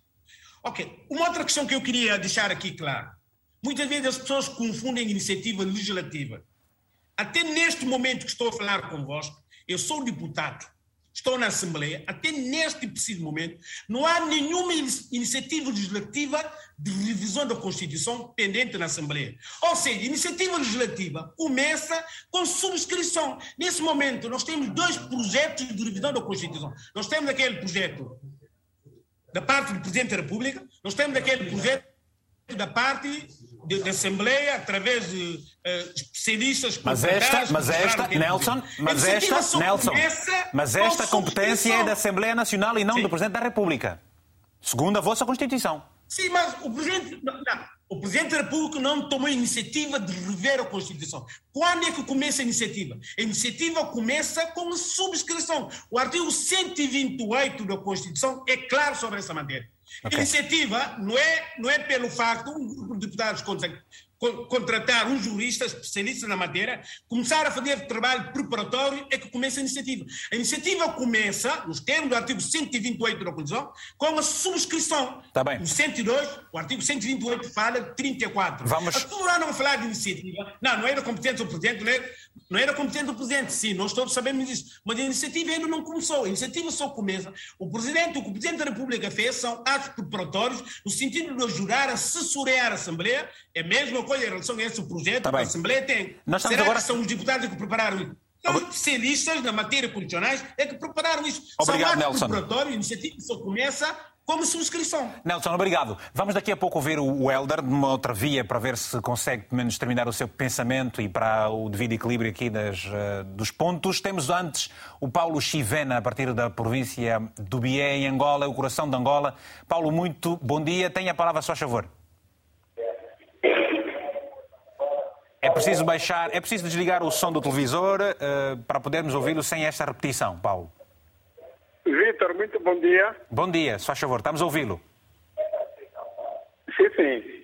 [SPEAKER 4] Ok, uma outra questão que eu queria deixar aqui claro. Muitas vezes as pessoas confundem iniciativa legislativa. Até neste momento que estou a falar convosco, eu sou deputado, estou na Assembleia, até neste preciso momento, não há nenhuma iniciativa legislativa de revisão da Constituição pendente na Assembleia. Ou seja, iniciativa legislativa começa com subscrição. Nesse momento, nós temos dois projetos de revisão da Constituição. Nós temos aquele projeto da parte do Presidente da República, nós temos aquele projeto da parte da Assembleia, através de uh, especialistas
[SPEAKER 1] mas esta, mas esta, Nelson, mas esta, Nelson, mas esta competência é da Assembleia Nacional e não Sim. do Presidente da República, segundo a vossa Constituição.
[SPEAKER 4] Sim, mas o Presidente, não, não, o Presidente da República não tomou a iniciativa de rever a Constituição. Quando é que começa a iniciativa? A iniciativa começa com a subscrição. O artigo 128 da Constituição é claro sobre essa matéria. Okay. Iniciativa não é, não é pelo facto, um grupo de deputados contratar um jurista especialista na matéria, começar a fazer trabalho preparatório, é que começa a iniciativa. A iniciativa começa, nos termos do artigo 128 da Constituição, com a subscrição.
[SPEAKER 1] Tá bem.
[SPEAKER 4] No 102, o artigo 128 fala de 34.
[SPEAKER 1] Vamos...
[SPEAKER 4] As pessoas não falar de iniciativa. Não, não da competência do Presidente, não é, não era competente do Presidente, sim, nós todos sabemos disso. Mas a iniciativa ainda não começou. A iniciativa só começa. O Presidente, o que o Presidente da República fez são atos preparatórios, no sentido de ajudar a assessorar a Assembleia. É a mesma coisa em relação a esse projeto
[SPEAKER 1] tá
[SPEAKER 4] que a Assembleia tem.
[SPEAKER 1] Nós
[SPEAKER 4] Será
[SPEAKER 1] agora...
[SPEAKER 4] que são os deputados que prepararam? São especialistas na matéria constitucionais é que prepararam isso.
[SPEAKER 1] Obrigado,
[SPEAKER 4] são
[SPEAKER 1] atos
[SPEAKER 4] preparatórios, a iniciativa só começa como subscrição.
[SPEAKER 1] Nelson, obrigado. Vamos daqui a pouco ouvir o Helder numa outra via para ver se consegue pelo menos terminar o seu pensamento e para o devido equilíbrio aqui das, uh, dos pontos. Temos antes o Paulo Chivena, a partir da província do Bié, em Angola, o coração de Angola. Paulo, muito bom dia. Tenha a palavra, só favor. É preciso baixar, é preciso desligar o som do televisor uh, para podermos ouvi-lo sem esta repetição, Paulo.
[SPEAKER 15] Vitor, muito bom dia.
[SPEAKER 1] Bom dia, se faz favor, estamos a ouvi-lo.
[SPEAKER 15] Sim, sim.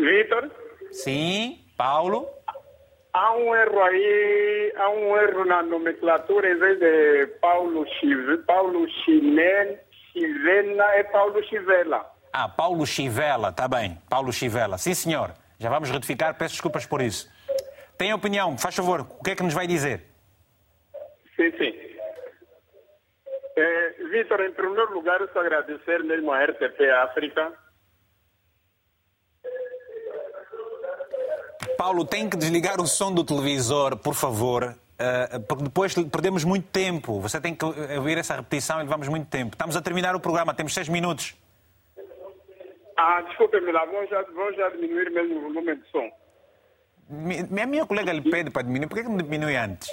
[SPEAKER 15] Vitor?
[SPEAKER 1] Sim, Paulo?
[SPEAKER 15] Há um erro aí, há um erro na nomenclatura, em vez de Paulo Chive, Paulo Chivena é Paulo Chivela.
[SPEAKER 1] Ah, Paulo Chivela, está bem. Paulo Chivela. Sim, senhor. Já vamos retificar, peço desculpas por isso. Tem opinião, faz favor, o que é que nos vai dizer?
[SPEAKER 15] Sim, sim. É, Vitor, em primeiro lugar, eu só agradecer mesmo à RTP África.
[SPEAKER 1] Paulo, tem que desligar o som do televisor, por favor, uh, porque depois perdemos muito tempo. Você tem que ouvir essa repetição e levamos muito tempo. Estamos a terminar o programa, temos seis minutos.
[SPEAKER 15] Ah, desculpe-me lá, vamos já, vamos já diminuir mesmo o volume de som.
[SPEAKER 1] Minha, minha colega lhe pede para diminuir, por que, que não diminui antes?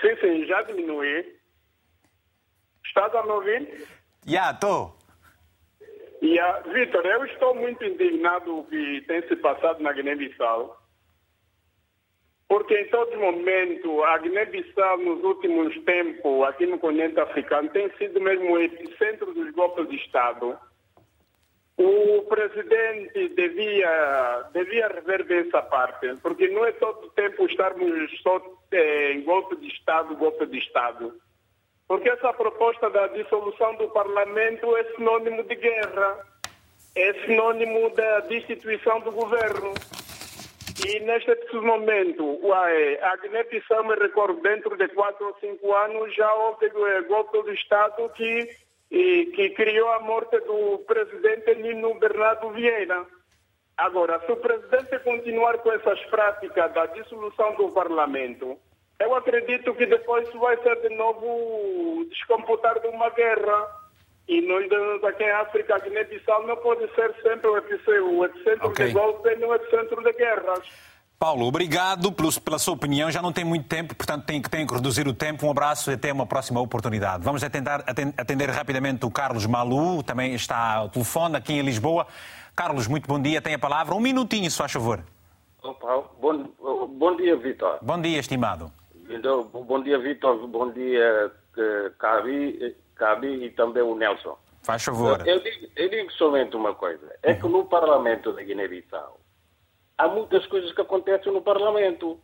[SPEAKER 15] Sim, sim, já diminui. Estás a me ouvir?
[SPEAKER 1] Já, estou.
[SPEAKER 15] Yeah, Vitor, eu estou muito indignado com o que tem se passado na Guiné-Bissau. Porque em todo momento a Guiné-Bissau nos últimos tempos, aqui no continente africano, tem sido mesmo o epicentro dos golpes de Estado o presidente devia, devia rever bem essa parte, porque não é todo tempo estarmos só eh, em golpe de Estado, golpe de Estado. Porque essa proposta da dissolução do parlamento é sinônimo de guerra, é sinônimo da destituição do governo. E neste momento, a Guiné-Bissau, me recordo, dentro de quatro ou cinco anos já houve eh, golpe de Estado que e que criou a morte do presidente Nino Bernardo Vieira. Agora, se o presidente continuar com essas práticas da dissolução do parlamento, eu acredito que depois vai ser de novo descomputar de uma guerra. E nós aqui em África, Guiné-Bissau, não pode ser sempre o epicentro, o epicentro okay. de golpe, nem o epicentro de guerras.
[SPEAKER 1] Paulo, obrigado pela sua opinião. Já não tem muito tempo, portanto tenho, tenho que reduzir o tempo. Um abraço e até uma próxima oportunidade. Vamos tentar atender rapidamente o Carlos Malu, também está ao telefone aqui em Lisboa. Carlos, muito bom dia. Tem a palavra. Um minutinho, se faz favor.
[SPEAKER 16] Opa, bom, bom dia, Vitor.
[SPEAKER 1] Bom dia, estimado.
[SPEAKER 16] Então, bom dia, Vitor. Bom dia, Cabi, Cabi e também o Nelson.
[SPEAKER 1] Faz favor.
[SPEAKER 16] Eu digo, eu digo somente uma coisa. É que no Parlamento da Guiné-Bissau há muitas coisas que acontecem no Parlamento.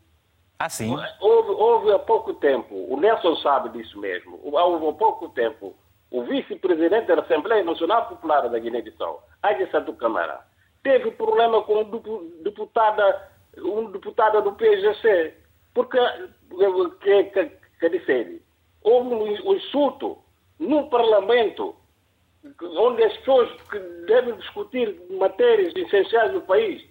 [SPEAKER 1] Ah, sim?
[SPEAKER 16] Houve, houve há pouco tempo, o Nelson sabe disso mesmo, houve há pouco tempo o vice-presidente da Assembleia Nacional Popular da Guiné-Bissau, Adi Santo Câmara, teve problema com deputada, um deputado do PGC, porque, que, que, que disse houve um insulto no Parlamento, onde as pessoas que devem discutir matérias essenciais do país,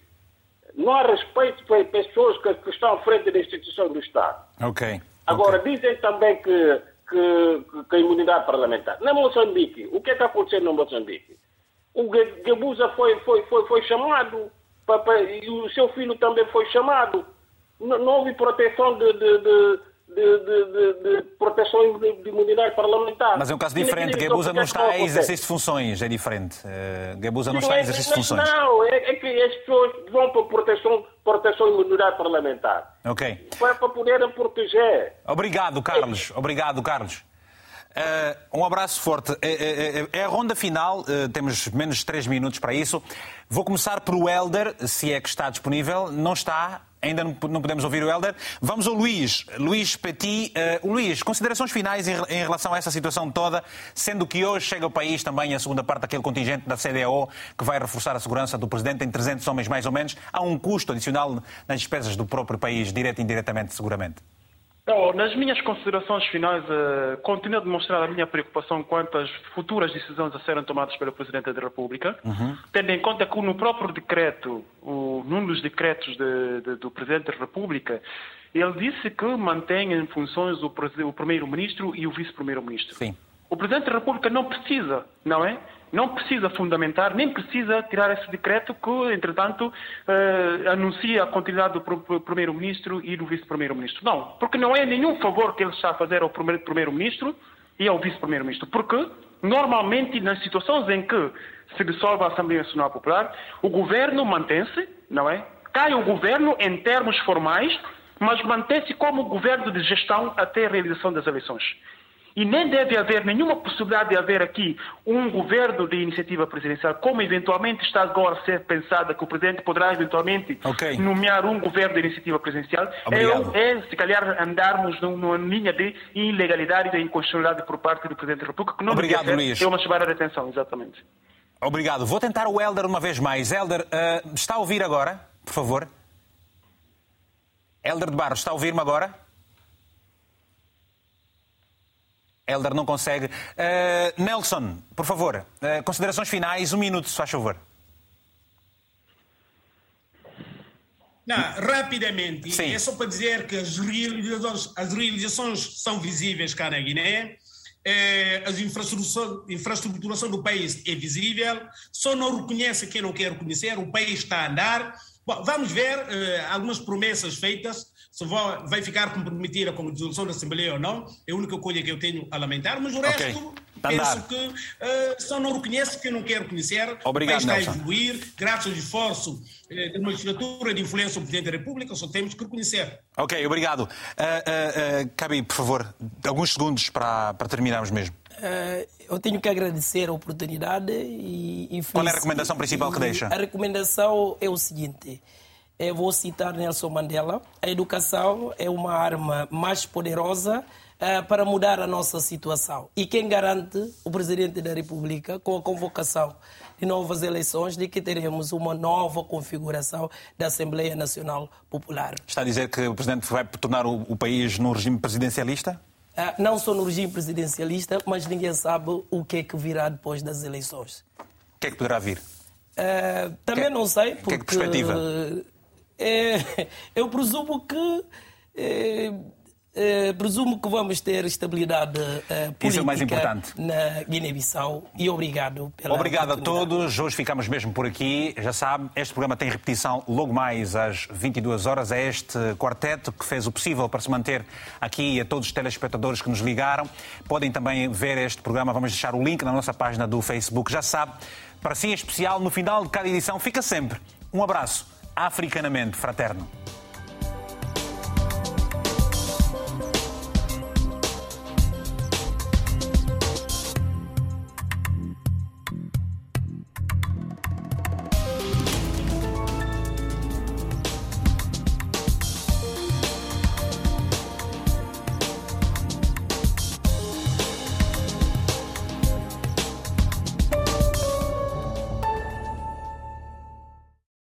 [SPEAKER 16] não há respeito para as pessoas que, que estão à frente da instituição do Estado.
[SPEAKER 1] Ok.
[SPEAKER 16] Agora,
[SPEAKER 1] okay.
[SPEAKER 16] dizem também que, que, que, a imunidade parlamentar. Na Moçambique, o que é que aconteceu no Moçambique? O Gabusa foi, foi, foi, foi chamado, para, para, e o seu filho também foi chamado. Não, não houve proteção de, de, de de, de, de, proteção de imunidade parlamentar.
[SPEAKER 1] Mas é um caso diferente. Gabusa não está exercício de funções, é diferente. Uh, Gabusa não, está em exercício de funções.
[SPEAKER 16] Não, é, é, que as pessoas vão para proteção, proteção de imunidade parlamentar.
[SPEAKER 1] Ok.
[SPEAKER 16] Para, para poderem proteger.
[SPEAKER 1] Obrigado, Carlos. Obrigado, Carlos. Uh, um abraço forte. É, é, é, a ronda final, uh, temos menos de 3 minutos para isso. Vou começar por o Helder, se é que está disponível. Não está, ainda não, não podemos ouvir o Helder. Vamos ao Luís. Luís Petit. Uh, Luís, considerações finais em, em, relação a essa situação toda, sendo que hoje chega ao país também a segunda parte daquele contingente da CDAO que vai reforçar a segurança do Presidente em 300 homens mais ou menos. Há um custo adicional nas despesas do próprio país, direto e indiretamente, seguramente.
[SPEAKER 9] Então, nas minhas considerações finais, uh, continuo a demonstrar a minha preocupação quanto às futuras decisões a serem tomadas pelo Presidente da República, uhum. tendo em conta que no próprio decreto, o, num dos decretos de, de, do Presidente da República, ele disse que mantém em funções o, o Primeiro-Ministro e o Vice-Primeiro-Ministro. O Presidente da República não precisa, não é? Não precisa fundamentar, nem precisa tirar esse decreto que, entretanto, uh, anuncia a continuidade do Primeiro-Ministro e do Vice-Primeiro-Ministro. Não, porque não é nenhum favor que ele está a fazer ao Primeiro-Ministro e ao Vice-Primeiro-Ministro. Porque, normalmente, nas situações em que se dissolve a Assembleia Nacional Popular, o governo mantém-se, não é? Cai o governo em termos formais, mas mantém-se como governo de gestão até a realização das eleições. E nem deve haver nenhuma possibilidade de haver aqui um governo de iniciativa presidencial, como eventualmente está agora a ser pensada, que o Presidente poderá eventualmente okay. nomear um governo de iniciativa presidencial. É, é, se calhar, andarmos numa linha de ilegalidade e de inconstitucionalidade por parte do Presidente da República, que não
[SPEAKER 1] Obrigado, deve Luís.
[SPEAKER 9] é uma chamada de atenção, exatamente.
[SPEAKER 1] Obrigado. Vou tentar o Helder uma vez mais. Helder, uh, está a ouvir agora, por favor? Helder de Barros, está a ouvir-me agora? Helder não consegue. Uh, Nelson, por favor, uh, considerações finais, um minuto, se faz favor.
[SPEAKER 4] Não, rapidamente, Sim. é só para dizer que as realizações, as realizações são visíveis cá na Guiné, eh, a infraestruturação, infraestruturação do país é visível, só não reconhece quem não quer reconhecer, o país está a andar. Bom, vamos ver algumas promessas feitas, se vai ficar comprometida com a dissolução da Assembleia ou não, é a única coisa que eu tenho a lamentar, mas o resto okay. penso que uh, só não reconhece quem não quer reconhecer.
[SPEAKER 1] Obrigado,
[SPEAKER 4] o país
[SPEAKER 1] está
[SPEAKER 4] a evoluir, graças ao esforço eh, de uma legislatura de influência do Presidente da República, só temos que reconhecer.
[SPEAKER 1] Ok, obrigado. Uh, uh, uh, Cabi, por favor, alguns segundos para, para terminarmos mesmo.
[SPEAKER 3] Uh, eu tenho que agradecer a oportunidade e, e
[SPEAKER 1] Qual é a recomendação principal que deixa?
[SPEAKER 3] A recomendação é o seguinte: eu vou citar Nelson Mandela. A educação é uma arma mais poderosa uh, para mudar a nossa situação. E quem garante o Presidente da República com a convocação de novas eleições de que teremos uma nova configuração da Assembleia Nacional Popular.
[SPEAKER 1] Está a dizer que o Presidente vai tornar o, o país num regime presidencialista?
[SPEAKER 3] Uh, não só no regime presidencialista, mas ninguém sabe o que é que virá depois das eleições.
[SPEAKER 1] O que é que poderá vir?
[SPEAKER 3] Uh, também que, não sei, porque...
[SPEAKER 1] Que é que perspectiva?
[SPEAKER 3] É, eu presumo que. É, é, presumo que vamos ter estabilidade uh, política Isso é mais importante. na Guiné-Bissau e obrigado pela
[SPEAKER 1] Obrigado a todos. Hoje ficamos mesmo por aqui. Já sabe, este programa tem repetição logo mais às 22 horas. É este quarteto que fez o possível para se manter aqui a todos os telespectadores que nos ligaram. Podem também ver este programa. Vamos deixar o link na nossa página do Facebook. Já sabe, para si em especial, no final de cada edição, fica sempre um abraço africanamente fraterno.